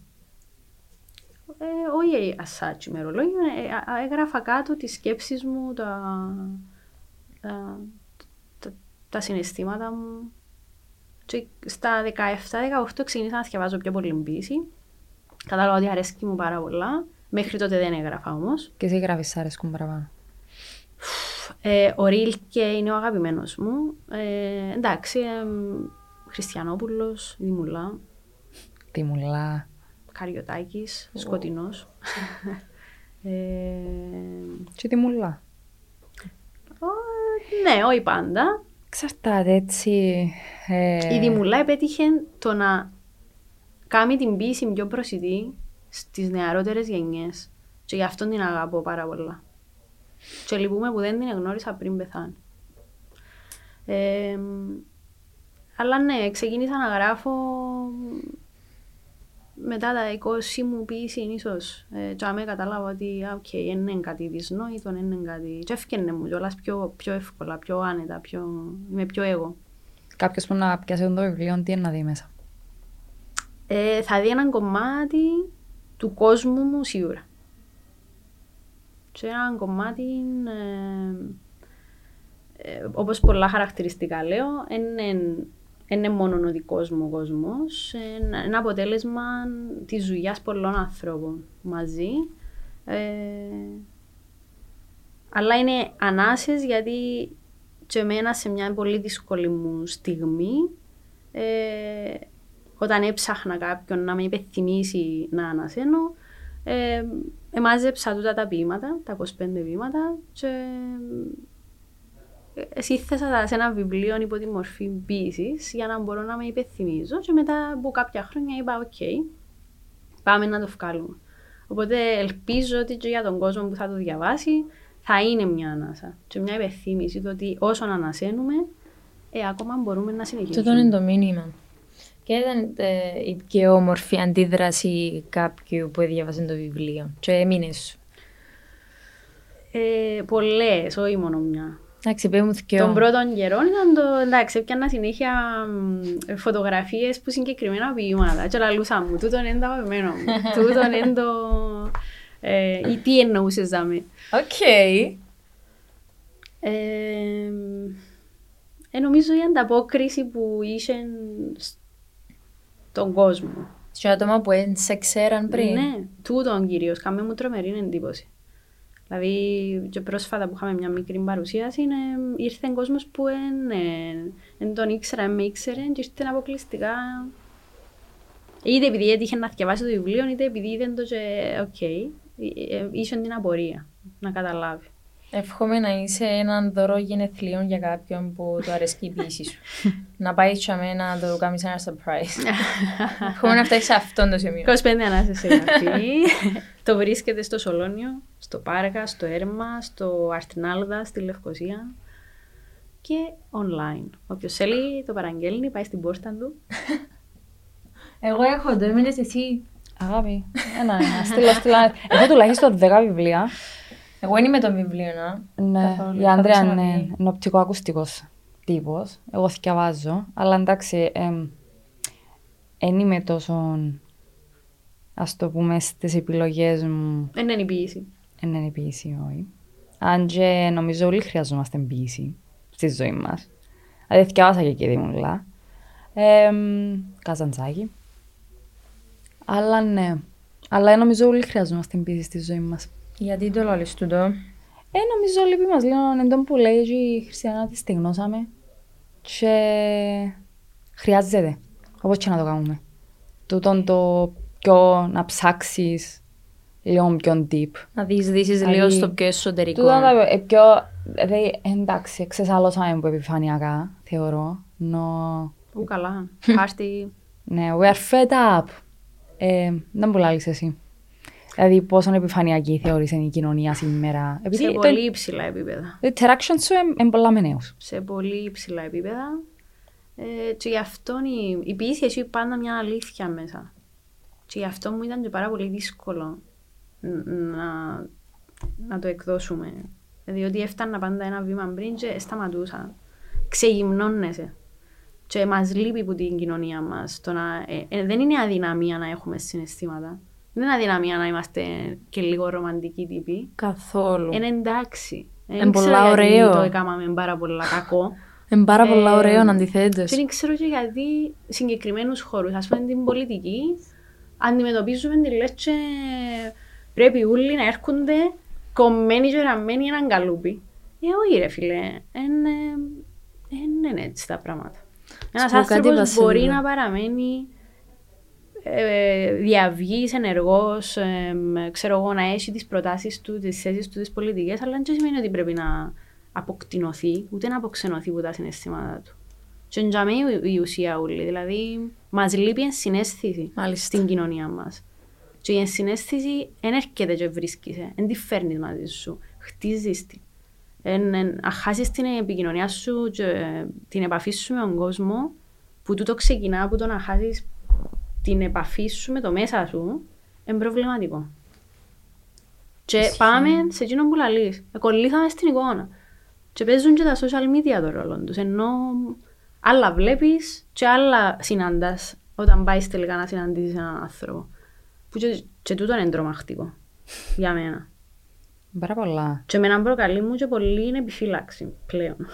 Ε, όχι ασάτσι ημερολόγιο, ε, α- α- έγραφα κάτω τις σκέψεις μου, τα, τα, τα, τα συναισθήματα μου. Και στα 17-18 ξεκίνησα να διαβάζω πιο πολύ ποίηση. Κατάλαβα ότι αρέσκει μου πάρα πολλά. Μέχρι τότε δεν έγραφα όμως. Και εσύ γράφεις σ' αρέσκουν παραπάνω. Ε, ο Ρίλκε είναι ο αγαπημένος μου. Ε, εντάξει, ε, Χριστιανόπουλος, Δημουλά, Τι μουλά. Καριωτάκης, Σκοτεινός. ε, Και τι μουλά. Ω, ναι, όχι πάντα. Εξαρτάται έτσι. Ε, Η Δημουλά επέτυχε το να κάνει την πίεση πιο προσιτή στις νεαρότερες γενιές. Και γι' αυτό την αγαπώ πάρα πολλά. Και λυπούμε που δεν την γνώρισα πριν πεθάνει. Ε, αλλά ναι, ξεκίνησα να γράφω μετά τα 20 μου ποίηση ίσως. Ε, και άμα κατάλαβα ότι α, οκ, είναι κάτι δυσνόητο, είναι κάτι... Και έφτιανε μου κιόλας πιο, πιο εύκολα, πιο άνετα, πιο... είμαι πιο εγώ. Κάποιος που να πιάσει το βιβλίο, τι είναι να δει μέσα; Ε, θα δει έναν κομμάτι του κόσμου μου σίγουρα. Και έναν κομμάτι, ε, ε, όπως πολλά χαρακτηριστικά λέω, είναι είναι μόνο ο δικός μου κόσμος, είναι ένα αποτέλεσμα της δουλειάς πολλών ανθρώπων μαζί. Ε, αλλά είναι ανάσες γιατί και εμένα σε μια πολύ δύσκολη μου στιγμή ε, όταν έψαχνα κάποιον να με υπενθυμίσει να ανασένω, ε, εμάζεψα τούτα τα ποίηματα, τα 25 ποίηματα και ε, σύνθεσα τα σε ένα βιβλίο υπό τη μορφή ποίησης για να μπορώ να με υπενθυμίζω και μετά από κάποια χρόνια είπα οκ, πάμε να το βγάλουμε. Οπότε ελπίζω ότι και για τον κόσμο που θα το διαβάσει θα είναι μια ανάσα και μια υπενθύμηση το ότι όσο ανασένουμε, ε, ακόμα μπορούμε να συνεχίσουμε. Αυτό είναι το μήνυμα. Και ήταν ε, η πιο όμορφη αντίδραση κάποιου που διάβασε το βιβλίο. Και έμεινες; Σου. Ε, πολλές, όχι μόνο μια. Εντάξει, πέ μου θκυο. Τον πρώτο καιρό ήταν το, εντάξει, έπιανα συνέχεια φωτογραφίες που συγκεκριμένα ποίηματα και λαλούσαν μου, τούτον είναι το αγαπημένο μου, <laughs> τούτον είναι το... Ε, ή τι εννοούσες δάμε. Οκ. Ε, ε, νομίζω η ανταπόκριση που είχε στον κόσμο. Σε άτομα που δεν σε ξέραν πριν. Ναι, τούτον κυρίως, κάμε μου τρομερή εντύπωση. Δηλαδή, και πρόσφατα που είχαμε μια μικρή παρουσίαση, είναι, ήρθε κόσμος που δεν τον ήξερα, δεν με ήξερε και ήρθε αποκλειστικά. Είτε επειδή έτυχε να διαβάσει το βιβλίο, είτε επειδή είδε το και οκ, ε, ε, είχε την απορία να καταλάβει. Εύχομαι να είσαι έναν δώρο γενεθλίων για κάποιον που του αρέσει η ποίηση σου. <laughs> να πάει σε μένα να το κάνεις ένα surprise. <laughs> Εύχομαι να φτάσεις σε αυτόν το σημείο. 25 ανάσες σε γραφή. το βρίσκεται στο Σολόνιο, στο Πάργα, στο Έρμα, στο Αρτινάλδα, στη Λευκοσία και online. Όποιος θέλει το παραγγέλνει, πάει στην πόρτα του. <laughs> Εγώ έχω το, έμεινες εσύ. Αγάπη. Ένα, ένα. Στείλω, στείλω. Έχω τουλάχιστον 10 βιβλία. Εγώ είναι με το βιβλίο, να. Ναι, Καθόλου, η θα Άντρια το είναι ξαναδεί. νοπτικο-ακουστικός τύπος. Εγώ θυκιαβάζω, αλλά εντάξει, δεν είμαι τόσο, ας το πούμε, στις επιλογές μου, Δεν είναι η ποιήση. δεν είναι η ποιήση, όχι. Αν και νομίζω όλοι χρειαζόμαστε ποιήση στη ζωή μας. Δηλαδή, θυκιαβάσα και εκεί Δημουλά. Ε, καζαντζάκι. Αλλά ναι. Αλλά νομίζω όλοι χρειαζόμαστε ποιήση στη ζωή μας. Γιατί το λαλείς τούτο. Ε, νομίζω λείπει μας λίγο εν τόν που λέει και η Χριστιανά της στεγνώσαμε και χρειάζεται, όπως και να το κάνουμε. Τούτον το πιο να ψάξεις λίγο πιο deep. Να διεισδύσεις Δηλαδή, λίγο στο πιο εσωτερικό. Τούτα τα ε, πιο, δηλαδή, εντάξει, εξεσάλωσαμε που επιφανειακά, θεωρώ. Νο, Ού, καλά. Χάστη. ναι, we are fed up. Ε, δεν πολλά λες εσύ. Δηλαδή, πόσο επιφανειακή θεωρείς είναι η κοινωνία σήμερα. Επειδή Σε το- πολύ υψηλά επίπεδα. το interaction σου είναι πολλά με νέους. σε πολύ υψηλά επίπεδα. Ε, και γι' αυτό η, η ποιήση έχει πάντα μια αλήθεια μέσα. Και γι' αυτό μου ήταν και πάρα πολύ δύσκολο ν- να, να το εκδώσουμε. Διότι έφτανα πάντα ένα βήμα πριν και σταματούσα. Ξεγυμνώνεσαι. Και μας λείπει που την κοινωνία μας. Το να, ε, ε, δεν είναι αδυναμία να έχουμε συναισθήματα. Δεν είναι αδυναμία να είμαστε και λίγο ρομαντικοί τύποι. Καθόλου. Είναι εντάξει. Εν Δεν ξέρω πολλά γιατί ωραίο. Το έκαναμε πάρα πολλά κακό. <laughs> Είναι πάρα πολλά Ε, ωραίο Και αντιθέτως. δεν ξέρω και γιατί συγκεκριμένους χώρους, ας πούμε την πολιτική, αντιμετωπίζουμε τη λέτσε πρέπει όλοι να έρχονται κομμένοι και ραμμένοι έναν καλούπι. Ε, όχι ρε φίλε, δεν είναι έτσι τα πράγματα. Ένας πω κάτι, άνθρωπος Βασίλη. μπορεί να παραμένει ε, διαυγής, ενεργός, ε, ξέρω εγώ, να έχει τις προτάσεις του, τις θέσεις του, τις πολιτικές, αλλά δεν σημαίνει ότι πρέπει να αποκτηνωθεί, ούτε να αποξενωθεί από τα συναισθήματα του. Και είναι για μένα η- η ουσία όλη, δηλαδή μας λείπει η ενσυναίσθηση Μάλιστα. στην κοινωνία μας. Και η ενσυναίσθηση δεν έρχεται και βρίσκεσαι, δεν τη φέρνεις μαζί σου, χτίζεις την. Εν, εν, αν χάσεις την επικοινωνία σου και την επαφή σου με τον κόσμο, που τούτο ξεκινά από το να χάσεις την επαφή σου με το μέσα σου, είναι προβληματικό. Και πάμε σε εκείνο που λαλείς. Εκολλήθαμε στην εικόνα. Και παίζουν και τα social media το ρόλο τους. Ενώ άλλα βλέπεις και άλλα συναντάς όταν πάεις τελικά να συναντήσεις έναν άνθρωπο. Που και, και τούτο είναι τρομακτικό. Για μένα. Πάρα πολλά. Και με έναν προκαλεί μου και πολύ είναι επιφύλαξη πλέον.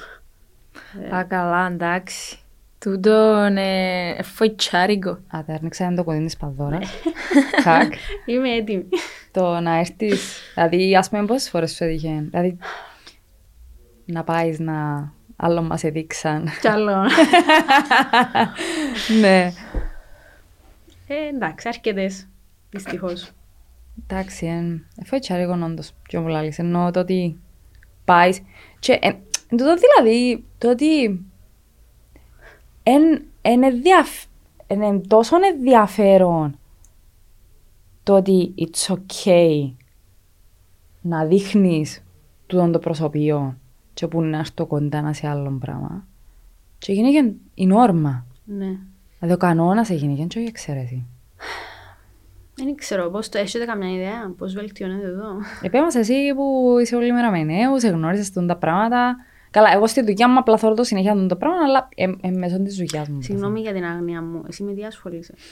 Ε. Α, καλά, εντάξει. Τούτο είναι φοητσάρικο. Α, τα έρνηξα το κωδίνι της Ναι. <laughs> παδόρας. Χακ. Είμαι έτοιμη. Το να έρθεις, δηλαδή ας πούμε πόσες φορές σου έτυχε, δηλαδή να πάεις να άλλο μας έδειξαν. Κι άλλο. <laughs> ναι. Ε, εντάξει, αρκετές. Δυστυχώς. Εντάξει, εν, εφού έτσι άρεγον όντως, πιο πολλά λες, εννοώ το ότι πάεις και εν, εν τούτο δηλαδή, το ότι εν, εν, ενδιαφ- εν, εν τόσο ενδιαφέρον το ότι it's okay να δείχνεις τούτον το προσωπείο και που να έρθω κοντά να σε άλλο πράγμα και γίνηκε η νόρμα. Ναι. Δηλαδή ο κανόνας έγινε και όχι η εξαίρεση. Δεν ξέρω πώς το έχετε καμιά ιδέα, πώς βελτιώνεται εδώ; Επέμβασε εσύ που είσαι όλη μέρα με νέους, εγνώρισες τούν τα πράγματα. Καλά, εγώ στη δουλειά μου απλά θωρώ το συνέχεια τούν το πράγμα, αλλά ε, ε, μέσω της δουλειάς μου. Συγγνώμη για την άγνοια μου. Εσύ με τι ασχολείσαι. <laughs>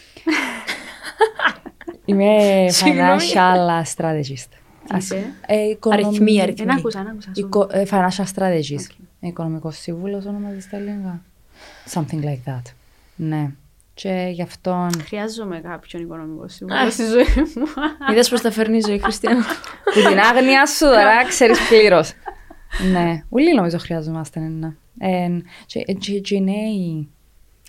Είμαι Συγγνώμη. financial strategist. Τι είσαι; Ε, οικονομ- Αριθμοί, αριθμοί. Δεν άκουσα, δεν άκουσα. sorry. Οικο- ε, financial strategist. Οικονομικός σύμβουλος ονομάζεται στα ελληνικά. Something like that. Ναι. Και γι' αυτόν... Χρειάζομαι κάποιον οικονομικό σύμβουλο στη ζωή μου. Είδες πώς τα φέρνει η ζωή, Χριστιανό. που <laughs> την άγνοια σου τώρα ξέρεις πλήρως. Ναι, όλοι νομίζω χρειαζόμαστε ένα. Εν, και, και, και οι νέοι,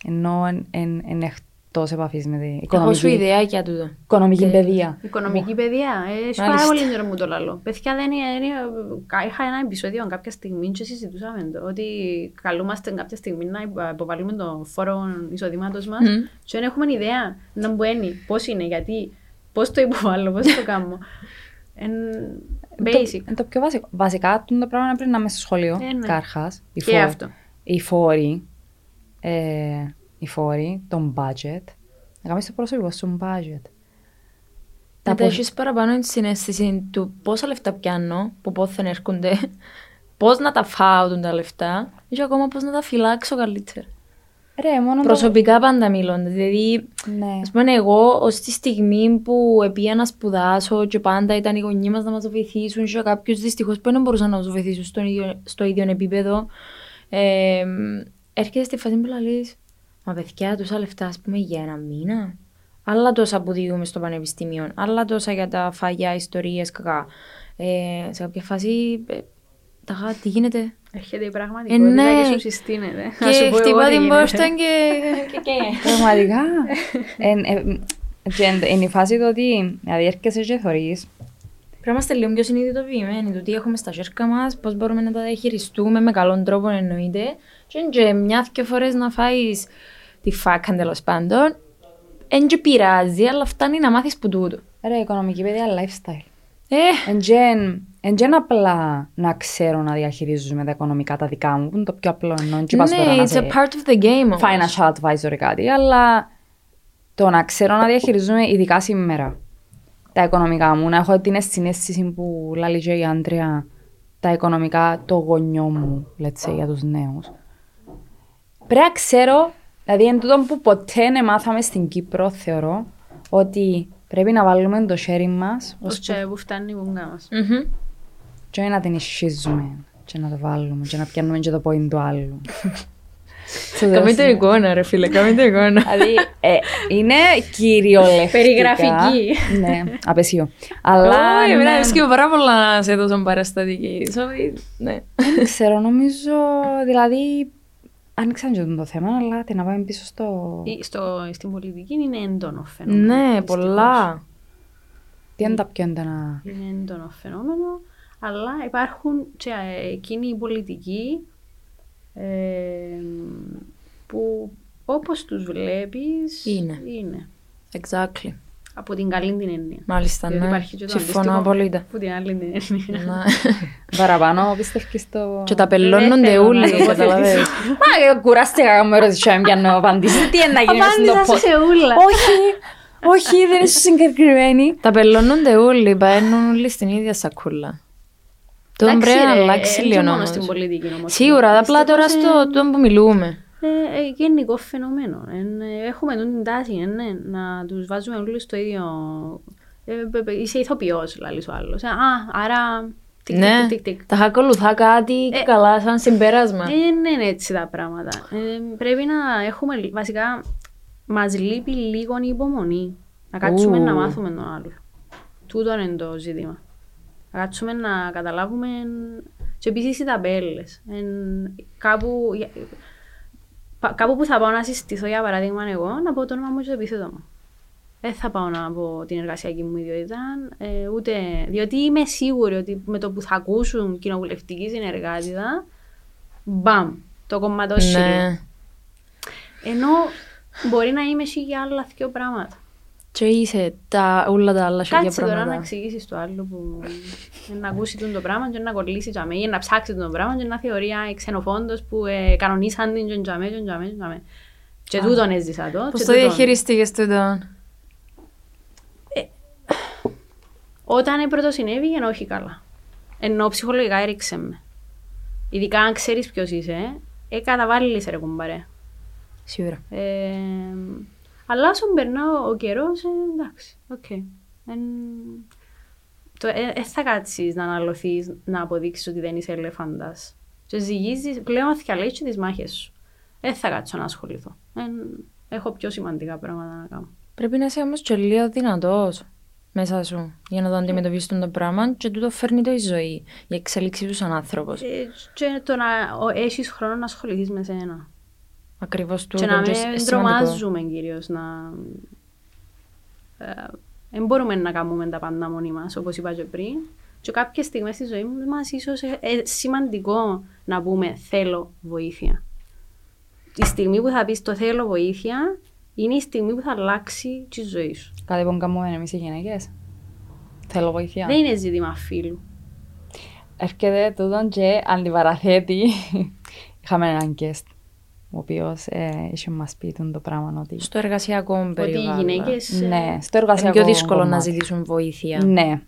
ενώ εν, εν, εν εκτός επαφής με την Έχω σου οικονομική, ιδεάκια τούτο. οικονομική παιδεία. Οικονομική παιδεία. Ε, Έχει πάρα Μάλιστα. πολύ καιρό μου το λαλό. Παιδιά, δεν είναι, δεν είναι- είχα ένα επεισόδιο κάποια στιγμή και συζητούσαμε το, ότι καλούμαστε κάποια στιγμή να υπο- υποβάλουμε το φόρο εισοδήματος μας Μμμ. και δεν έχουμε ιδέα να μπαίνει, πώς είναι, γιατί, πώς το υποβάλλω, πώς το κάνω. <laughs> Εν, basic. Το, το πιο βασικό. Βασικά, το πράγμα είναι πριν να είμαι στο σχολείο, Ε, ναι. κάρχας. Οι Και φόροι- αυτό. Οι φόροι, ε, οι φόροι, τον budget, να κάνεις το πρόσωπο στον budget. Τα Μετά ποσ- έχεις παραπάνω την συνέστηση του πόσα λεφτά πιάνω, που πόθεν έρχονται, <laughs> πώς να τα φάω τούν τα λεφτά, ή ακόμα πώς να τα φυλάξω καλύτερα. Ρε, μόνο το- Προσωπικά πάντα μιλώντα. Δηλαδή, Ναι. ας πούμε, εγώ ως τη στιγμή που επία να σπουδάσω και πάντα ήταν οι γονείς μας να μας βοηθήσουν και κάποιους δυστυχώς που δεν μπορούσαν να μας βοηθήσουν στο ίδιο, στο ίδιο επίπεδο, ε, έρχεται στη φάση που λαλείς, μα παιδιά, τόσα λεφτά, ας πούμε, για ένα μήνα. Άλλα τόσα που διούμε στο πανεπιστήμιο, άλλα τόσα για τα φαγιά, ιστορίες, κακά. Ε, σε κάποια φάση, ε, ταχά, τι γίνεται; Έρχεται η ε, πραγματικότητα ε, ναι. και σου συστήνεται. Και σου χτυπά την πόρτα και... Πραγματικά. <laughs> Ε, ε, και είναι η φάση του ότι δηλαδή έρχεσαι και θωρείς. Πρέπει να είμαστε λίγο πιο συνειδητοποιημένοι του τι έχουμε στα χέρια μας, πώς μπορούμε να τα διαχειριστούμε με καλόν τρόπο εννοείται. Και μια και φορές να φάεις τη φάκα τέλος πάντων, δεν πειράζει, αλλά φτάνει να μάθεις που τούτο. Ρε, οικονομική παιδεία, lifestyle. Ε. Εντζεν, Εν και απλά να ξέρω να διαχειρίζομαι τα οικονομικά τα δικά μου, που είναι το πιο απλό ενώ. Ναι, it's a part of the game. Financial advisor ή κάτι, αλλά το να ξέρω να διαχειρίζομαι ειδικά σήμερα τα οικονομικά μου, να έχω την συνέστηση που λέει η Άντρια, τα οικονομικά το γονιό μου, let's say, για τους νέους. Πρέπει να ξέρω, δηλαδή εν τούτο που ποτέ δεν μάθαμε στην Κύπρο, θεωρώ, ότι πρέπει να βάλουμε το sharing μας. Ως που φτάνει η βουνά μας. Mm-hmm και να την ισχύζουμε και να το βάλουμε και να πιάνουμε και το πόιν του άλλου. <laughs> Κάμε την εικόνα ρε φίλε, κάμε την εικόνα. Δηλαδή ε, είναι κυριολεκτικά. Περιγραφική. Ναι, απεσίω. Αλλά... Όχι, εμένα εύσκευε πάρα πολλά να σε έδωσαν παραστατική. Ναι. Δεν ξέρω, νομίζω, δηλαδή άνοιξαν και το θέμα, αλλά την να πάμε πίσω στο... στο... Στην πολιτική είναι έντονο φαινόμενο. Ναι, πολλά. Τι είναι τα πιο έντονα; Είναι έντονο φαινόμενο αλλά υπάρχουν και εκείνοι οι πολιτικοί ε, που όπως τους βλέπεις είναι. είναι. Exactly. Από την καλή την έννοια. Μάλιστα, Διότι ναι. Υπάρχει και το Συμφωνώ απολύτως. Από την άλλη την έννοια. Ναι. <laughs> Παραπάνω πιστεύεις στο. Και τα πελώνονται ναι, ναι, όλοι. <laughs> Μα ε, κουράστηκα με ρωτήσω για να απαντήσω. Τι είναι να γίνει στο πόδι. Όχι, όχι, δεν είσαι συγκεκριμένη. Τα πελώνονται όλοι. Παίρνουν όλοι στην ίδια σακούλα. Το πρέπει να αλλάξει λίγο μόνο στην πολιτική όμως. Σίγουρα, απλά τώρα στο τον που μιλούμε. Ε, ε, γενικό φαινομένο. Ε, έχουμε την τάση να τους βάζουμε όλου στο ίδιο... είσαι ηθοποιός, λαλείς ο άλλος. Α, άρα Τικ, ναι, τικ, τικ, τα ακολουθά κάτι ε, καλά σαν συμπέρασμα. Δεν είναι έτσι τα πράγματα. Ε, πρέπει να έχουμε, βασικά, μας λείπει λίγο η υπομονή. Να κάτσουμε Ου. να μάθουμε τον άλλο. Τούτο είναι το ζήτημα. Να κάτσουμε να καταλάβουμε. Και επίσης οι ταμπέλες. Κάπου, κάπου που θα πάω να συστηθώ, για παράδειγμα, εγώ, να πω το όνομα μου και επίθετο μου. Δεν θα πάω να πω την εργασιακή μου ιδιότητα, ε, ούτε. Διότι είμαι σίγουρη ότι με το που θα ακούσουν κοινοβουλευτική συνεργάτητα, μπαμ, το κομματόσχηρο. Ναι. Ενώ μπορεί να είμαι εσύ για άλλα δύο πράγματα. Και είσαι τα όλα τα άλλα σοβαρά. Κάτσε τώρα να εξηγήσεις το άλλο που. να ακούσει τον το πράγμα, και να κολλήσει τζαμί, να ψάξει τον το πράγμα, και να θεωρεί ξενοφόντος που ε, κανονίσαν την τζαμί, τζαμί, τζαμί. Και τούτον έζησα το. Πώς το διαχειριστήκες τούτον; ε, Όταν η πρώτο συνέβη, όχι καλά. Ενώ ψυχολογικά έριξε με. Ειδικά αν ξέρεις ποιος είσαι, ε, καταβάλεις ρε κουμπαρέ. Σίγουρα. Ε, αλλά όσο περνά ο καιρός, ε, εντάξει, οκ. Το Ε, ε, θα κάτσεις να αναλωθείς να αποδείξεις ότι δεν είσαι ελέφαντας. Σε ζυγίζεις πλέον αθκιαλέεις καλά τις μάχες σου. Δεν θα κάτσω να ασχοληθώ. έχω πιο σημαντικά πράγματα να κάνω. Πρέπει να είσαι όμως και δυνατός μέσα σου για να το ε. αντιμετωπίσεις τον το πράγμα και τούτο φέρνει το η ζωή, η εξέλιξή σου σαν άνθρωπος. Ε, και το να έχεις χρόνο να ασχοληθείς με σένα. Ακριβώς του. Και να μην τρομάζουμε κυρίως να... Ε, Δεν μπορούμε να κάνουμε τα πάντα μόνοι μας όπως είπα και πριν. Και κάποια στιγμή στη ζωή μας, ίσως είναι ε, σημαντικό να πούμε θέλω βοήθεια. Τη στιγμή που θα πεις το θέλω βοήθεια, είναι η στιγμή που θα αλλάξει τη ζωή σου. Κάτι που κάνουμε εμείς οι γυναίκες. Θέλω βοήθεια. Δεν είναι ζήτημα φίλου. Έρχεται τούτον και αντιπαραθέτει. <laughs> Είχαμε έναν guest ο οποίος ε, είχε μας πει τον το πράγμα. Ότι... Στο εργασιακό περιβάλλον. Ότι οι γυναίκες. Ναι, ε, στο εργασιακό. Είναι πιο δύσκολο κομμάτι. να ζητήσουν βοήθεια. Ναι.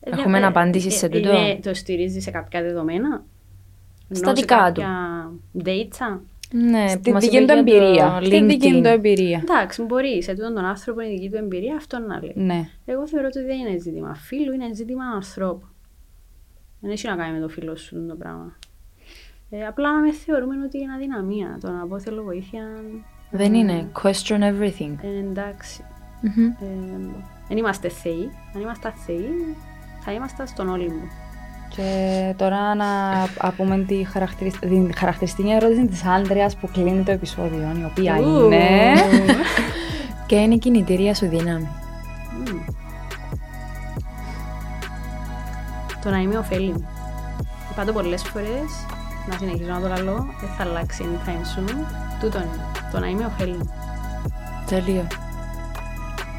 Ε, Έχουμε ε, απαντήσει σε ε, ε, τούτο; Είναι, το στηρίζεις σε κάποια δεδομένα; Στατικά του. Data. Ναι, στην δική του εμπειρία. Στην δική του εμπειρία. Εντάξει, μπορείς σε τούτον τον άνθρωπο η δική του εμπειρία αυτό να λέει. Ναι. Εγώ θεωρώ ότι δεν είναι ζήτημα φίλου, είναι ζήτημα ανθρώπου. Δεν έχει να κάνει με το φίλο σου το πράγμα. Ε, απλά να με θεωρούμε ότι είναι αδυναμία. Το να πω θέλω βοήθεια. Δεν ε, είναι. Question everything. Ε, εντάξει. Mm-hmm. Είμαστε. Αν είμαστε θεοί, θα είμαστε στον όλη μου. Και τώρα να πούμε τη χαρακτηριστική, ερώτηση της Άντρεα που κλείνει το επεισόδιο, η οποία είναι... <laughs> και είναι η κινητήρια σου δύναμη; Το να είμαι ωφέλιμη. Πάντω πολλές φορές να συνεχίσω να το λέω, δεν θα αλλάξει anytime soon. Τούτο είναι. Το να είμαι ωφέλιμη. Τέλειο.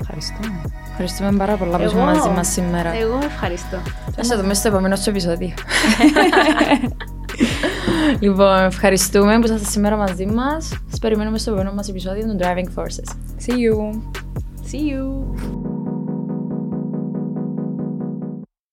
Ευχαριστούμε. Ευχαριστούμε πάρα πολλά που ήσουν μαζί μας σήμερα. Εγώ ευχαριστώ. Θα σε δούμε στο επόμενο σου επεισόδιο. <laughs> λοιπόν, ευχαριστούμε που είσαστε σήμερα μαζί μας. Σας περιμένουμε στο επόμενο μας επεισόδιο των Driving Forces. See you. See you.